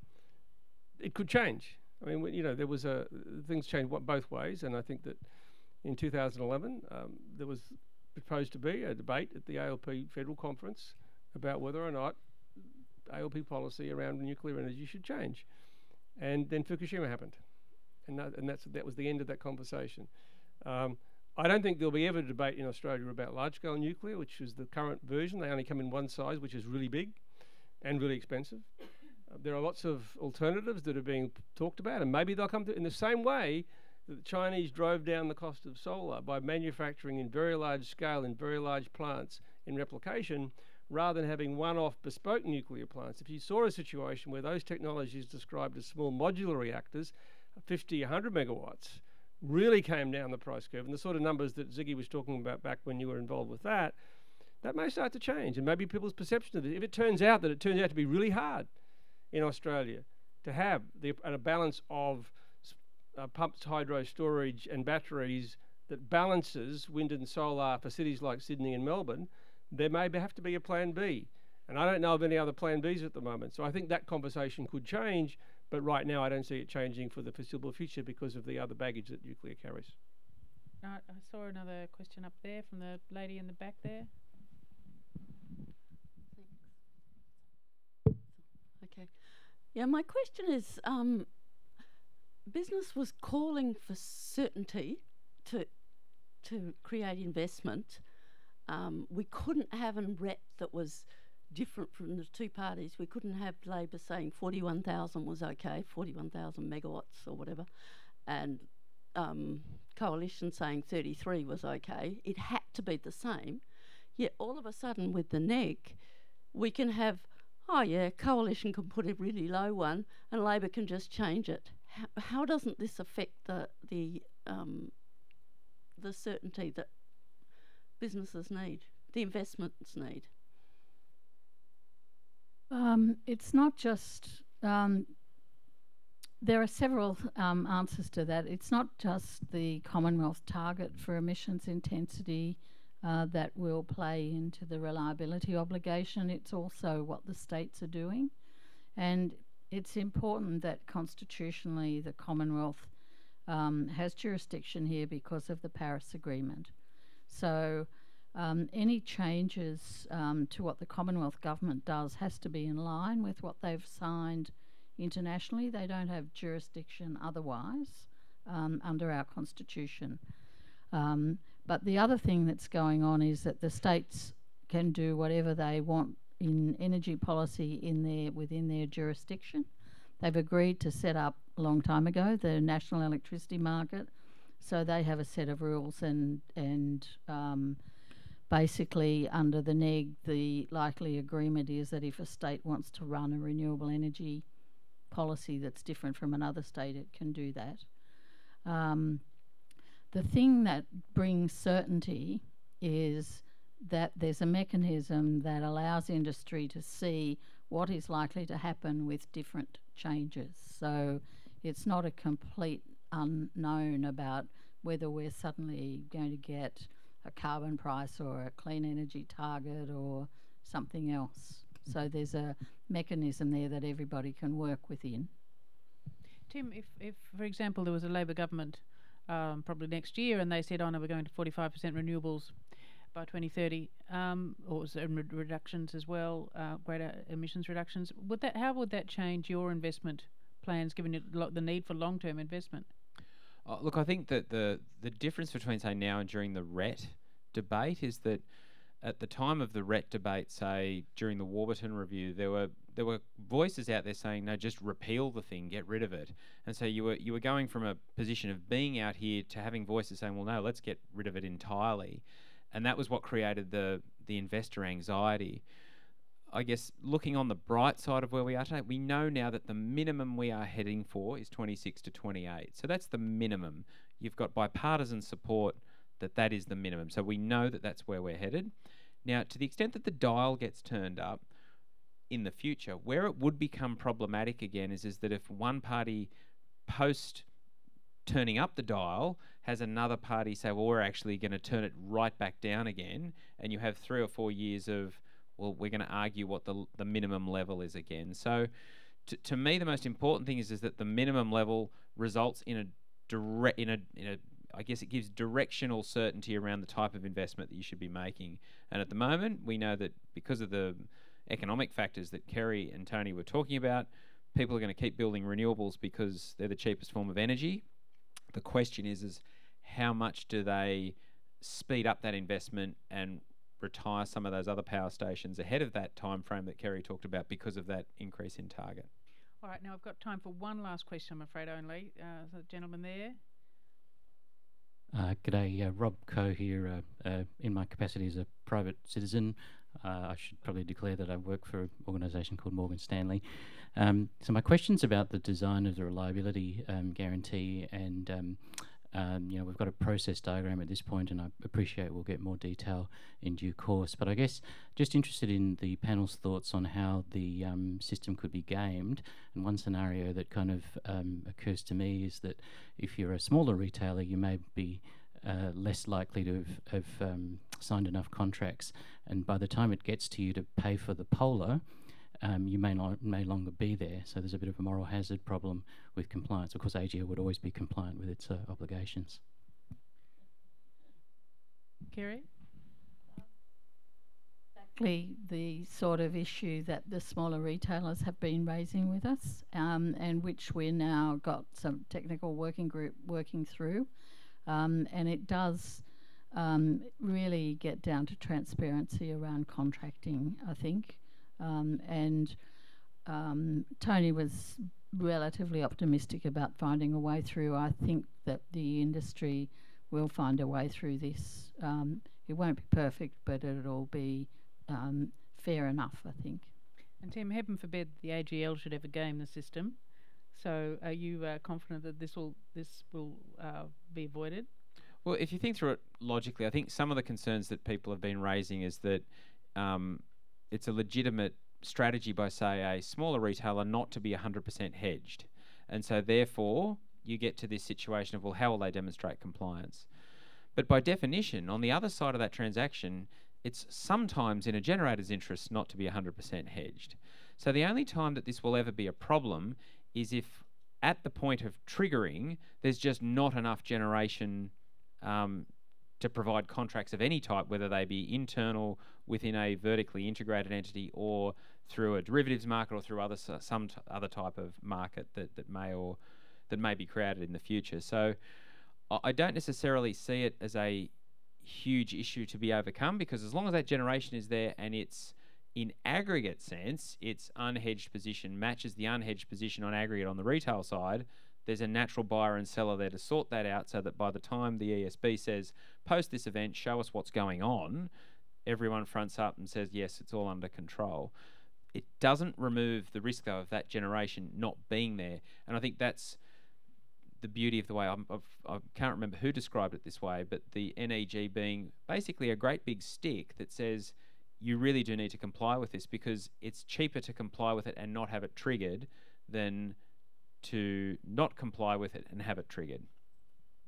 it could change. I mean, you know, there was a things changed both ways, and I think that in 2011 um, there was proposed to be a debate at the ALP Federal Conference about whether or not ALP policy around nuclear energy should change, and then Fukushima happened, and that, and that's that was the end of that conversation. Um, I don't think there'll be ever a debate in Australia about large-scale nuclear, which is the current version. They only come in one size, which is really big and really expensive. There are lots of alternatives that are being talked about, and maybe they'll come to in the same way that the Chinese drove down the cost of solar by manufacturing in very large scale in very large plants in replication rather than having one-off bespoke nuclear plants. If you saw a situation where those technologies described as small modular reactors, 50, 100 megawatts, really came down the price curve, and the sort of numbers that Ziggy was talking about back when you were involved with that, that may start to change, and maybe people's perception of it. If it turns out that it turns out to be really hard in Australia to have the, a balance of uh, pumped hydro storage and batteries that balances wind and solar for cities like Sydney and Melbourne, there may have to be a plan B. And I don't know of any other plan Bs at the moment. So I think that conversation could change, but right now I don't see it changing for the foreseeable future because of the other baggage that nuclear carries. I saw another question up there from the lady in the back there. Okay. Yeah, my question is um, business was calling for certainty to to create investment. Um, we couldn't have a RET that was different from the two parties. We couldn't have Labor saying 41,000 was okay, 41,000 megawatts or whatever, and um, Coalition saying 33 was okay. It had to be the same. Yet all of a sudden, with the neg, we can have oh yeah, coalition can put a really low one, and Labor can just change it. How, how doesn't this affect the the um, the certainty that businesses need, the investments need? Um, it's not just. Um, there are several um, answers to that. It's not just the Commonwealth target for emissions intensity uh, that will play into the reliability obligation. It's also what the states are doing. And it's important that constitutionally the Commonwealth um, has jurisdiction here because of the Paris Agreement. So Um, any changes um, to what the Commonwealth Government does has to be in line with what they've signed internationally. They don't have jurisdiction otherwise um, under our Constitution. But the other thing that's going on is that the states can do whatever they want in energy policy in their within their jurisdiction. They've agreed to set up a long time ago the national electricity market, so they have a set of rules and and um, basically under the NEG, the likely agreement is that if a state wants to run a renewable energy policy that's different from another state, it can do that. Um, the thing that brings certainty is that there's a mechanism that allows industry to see what is likely to happen with different changes. So it's not a complete unknown about whether we're suddenly going to get a carbon price or a clean energy target or something else. So there's a mechanism there that everybody can work within. Tim, if, if for example there was a Labor government um, probably next year and they said, oh no, we're going to 45% renewables by 2030, um, or re- reductions as well, uh, greater emissions reductions. Would that how would that change your investment plans, given the need for long-term investment? Uh, look, I think that the the difference between say now and during the RET debate is that at the time of the RET debate, say during the Warburton review, there were there were voices out there saying, "No, just repeal the thing, get rid of it." And so you were you were going from a position of being out here to having voices saying, "Well, no, let's get rid of it entirely." and that was what created the the investor anxiety. I guess looking on the bright side of where we are today, we know now that the minimum we are heading for is 26 to 28. So that's the minimum. You've got bipartisan support that that is the minimum. So we know that that's where we're headed. Now, to the extent that the dial gets turned up in the future, where it would become problematic again is, is that if one party post turning up the dial has another party say, well, we're actually going to turn it right back down again, and you have three or four years of, well, we're going to argue what the, the minimum level is again. So, to, to me, the most important thing is, is that the minimum level results in a direct, in a, in a, I guess it gives directional certainty around the type of investment that you should be making. And at the moment, we know that because of the economic factors that Kerry and Tony were talking about, people are going to keep building renewables because they're the cheapest form of energy the question is, is how much do they speed up that investment and retire some of those other power stations ahead of that time frame that Kerry talked about because of that increase in target? All right, now I've got time for one last question, I'm afraid only. Uh, the gentleman there. Uh, g'day, uh, Rob Coe here. Uh, uh, in my capacity as a private citizen, uh, I should probably declare that I work for an organisation called Morgan Stanley. Um, so my question's about the design of the reliability um, guarantee, and um, um, you know we've got a process diagram at this point, and I appreciate we'll get more detail in due course. But I guess just interested in the panel's thoughts on how the um, system could be gamed. And one scenario that kind of um, occurs to me is that if you're a smaller retailer, you may be uh, less likely to have, have um, signed enough contracts, and by the time it gets to you to pay for the polar, um, you may not may longer be there. So there's a bit of a moral hazard problem with compliance. Of course, AGL would always be compliant with its uh, obligations. Kerry? Exactly the sort of issue that the smaller retailers have been raising with us, um, and which we're now got some technical working group working through. Um, and it does um, really get down to transparency around contracting, I think. Um, and um, Tony was relatively optimistic about finding a way through. I think that the industry will find a way through this. Um, it won't be perfect, but it'll be fair enough, I think. And Tim, heaven forbid the AGL should ever game the system. So, are you uh, confident that this will this will uh, be avoided? Well, if you think through it logically, I think some of the concerns that people have been raising is that um, it's a legitimate strategy by, say, a smaller retailer not to be 100% hedged. And so, therefore, you get to this situation of, well, how will they demonstrate compliance? But by definition, on the other side of that transaction, it's sometimes in a generator's interest not to be 100% hedged. So, the only time that this will ever be a problem is if at the point of triggering, there's just not enough generation um, to provide contracts of any type, whether they be internal within a vertically integrated entity or through a derivatives market or through other some other type of market that, that may or that may be created in the future. So I don't necessarily see it as a huge issue to be overcome because as long as that generation is there and it's in aggregate sense, its unhedged position matches the unhedged position on aggregate on the retail side, there's a natural buyer and seller there to sort that out so that by the time the ESB says, post this event, show us what's going on, everyone fronts up and says, yes, it's all under control. It doesn't remove the risk, though, of that generation not being there. And I think that's the beauty of the way I'm, I've, I can not remember who described it this way, but the NEG being basically a great big stick that says you really do need to comply with this because it's cheaper to comply with it and not have it triggered than to not comply with it and have it triggered.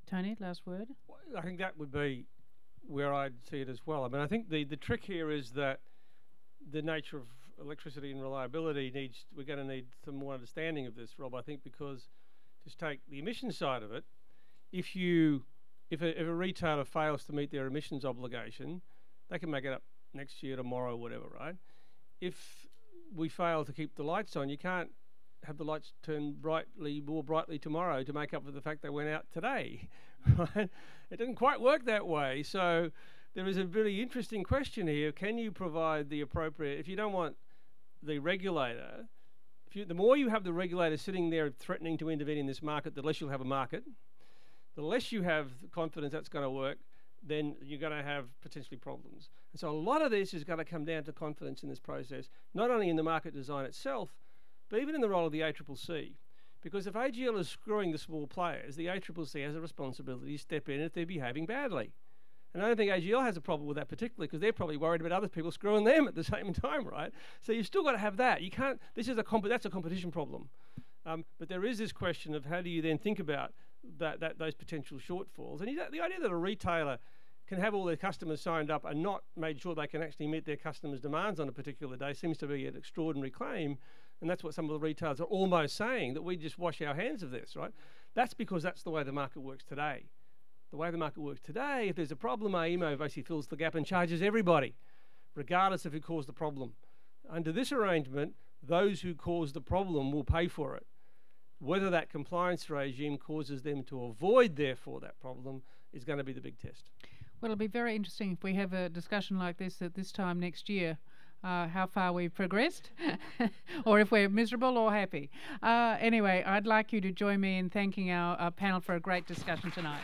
Tony, last word. I think that would be where I'd see it as well. I mean, I think the, the trick here is that the nature of electricity and reliability needs, we're going to need some more understanding of this, Rob, I think, because just take the emission side of it. If you, if a, if a retailer fails to meet their emissions obligation, they can make it up next year, tomorrow, whatever, right? If we fail to keep the lights on, you can't have the lights turn brightly, more brightly tomorrow to make up for the fact they went out today, (laughs) right? It didn't quite work that way. So there is a really interesting question here. Can you provide the appropriate, if you don't want the regulator, you, the more you have the regulator sitting there threatening to intervene in this market, the less you'll have a market. The less you have confidence that's going to work, then you're going to have potentially problems. And so a lot of this is going to come down to confidence in this process, not only in the market design itself, but even in the role of the ACCC. Because if AGL is screwing the small players, the ACCC has a responsibility to step in if they're behaving badly. And I don't think AGL has a problem with that particularly because they're probably worried about other people screwing them at the (laughs) same time, right? So you've still got to have that. You can't. This is a comp- that's a competition problem. Um, but there is this question of how do you then think about that, that those potential shortfalls? And the idea that a retailer can have all their customers signed up and not made sure they can actually meet their customers' demands on a particular day seems to be an extraordinary claim. And that's what some of the retailers are almost saying that we just wash our hands of this, right? That's because that's the way the market works today the way the market works today, if there's a problem, AEMO basically fills the gap and charges everybody, regardless of who caused the problem. Under this arrangement, those who caused the problem will pay for it. Whether that compliance regime causes them to avoid, therefore, that problem is going to be the big test. Well, it'll be very interesting if we have a discussion like this at this time next year. Uh, how far we've progressed, (laughs) or if we're miserable or happy. Uh, anyway, I'd like you to join me in thanking our, our panel for a great discussion tonight.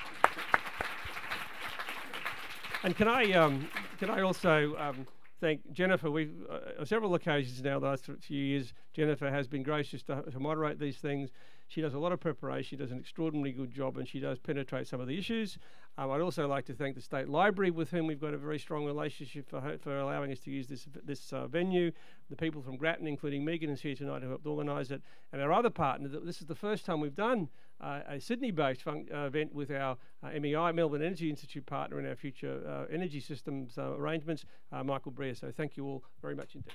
And can I um, can I also um, thank Jennifer? We've uh, on several occasions now the last few years. Jennifer has been gracious to, to moderate these things. She does a lot of preparation. She does an extraordinarily good job, and she does penetrate some of the issues. Um, I'd also like to thank the State Library, with whom we've got a very strong relationship for, for allowing us to use this this uh, venue. The people from Grattan, including Megan, is here tonight who helped organise it, and our other partner. This is the first time we've done uh, a Sydney-based fun- uh, event with our uh, MEI, Melbourne Energy Institute partner in our future uh, energy systems uh, arrangements, Michael Brear. So thank you all very much indeed.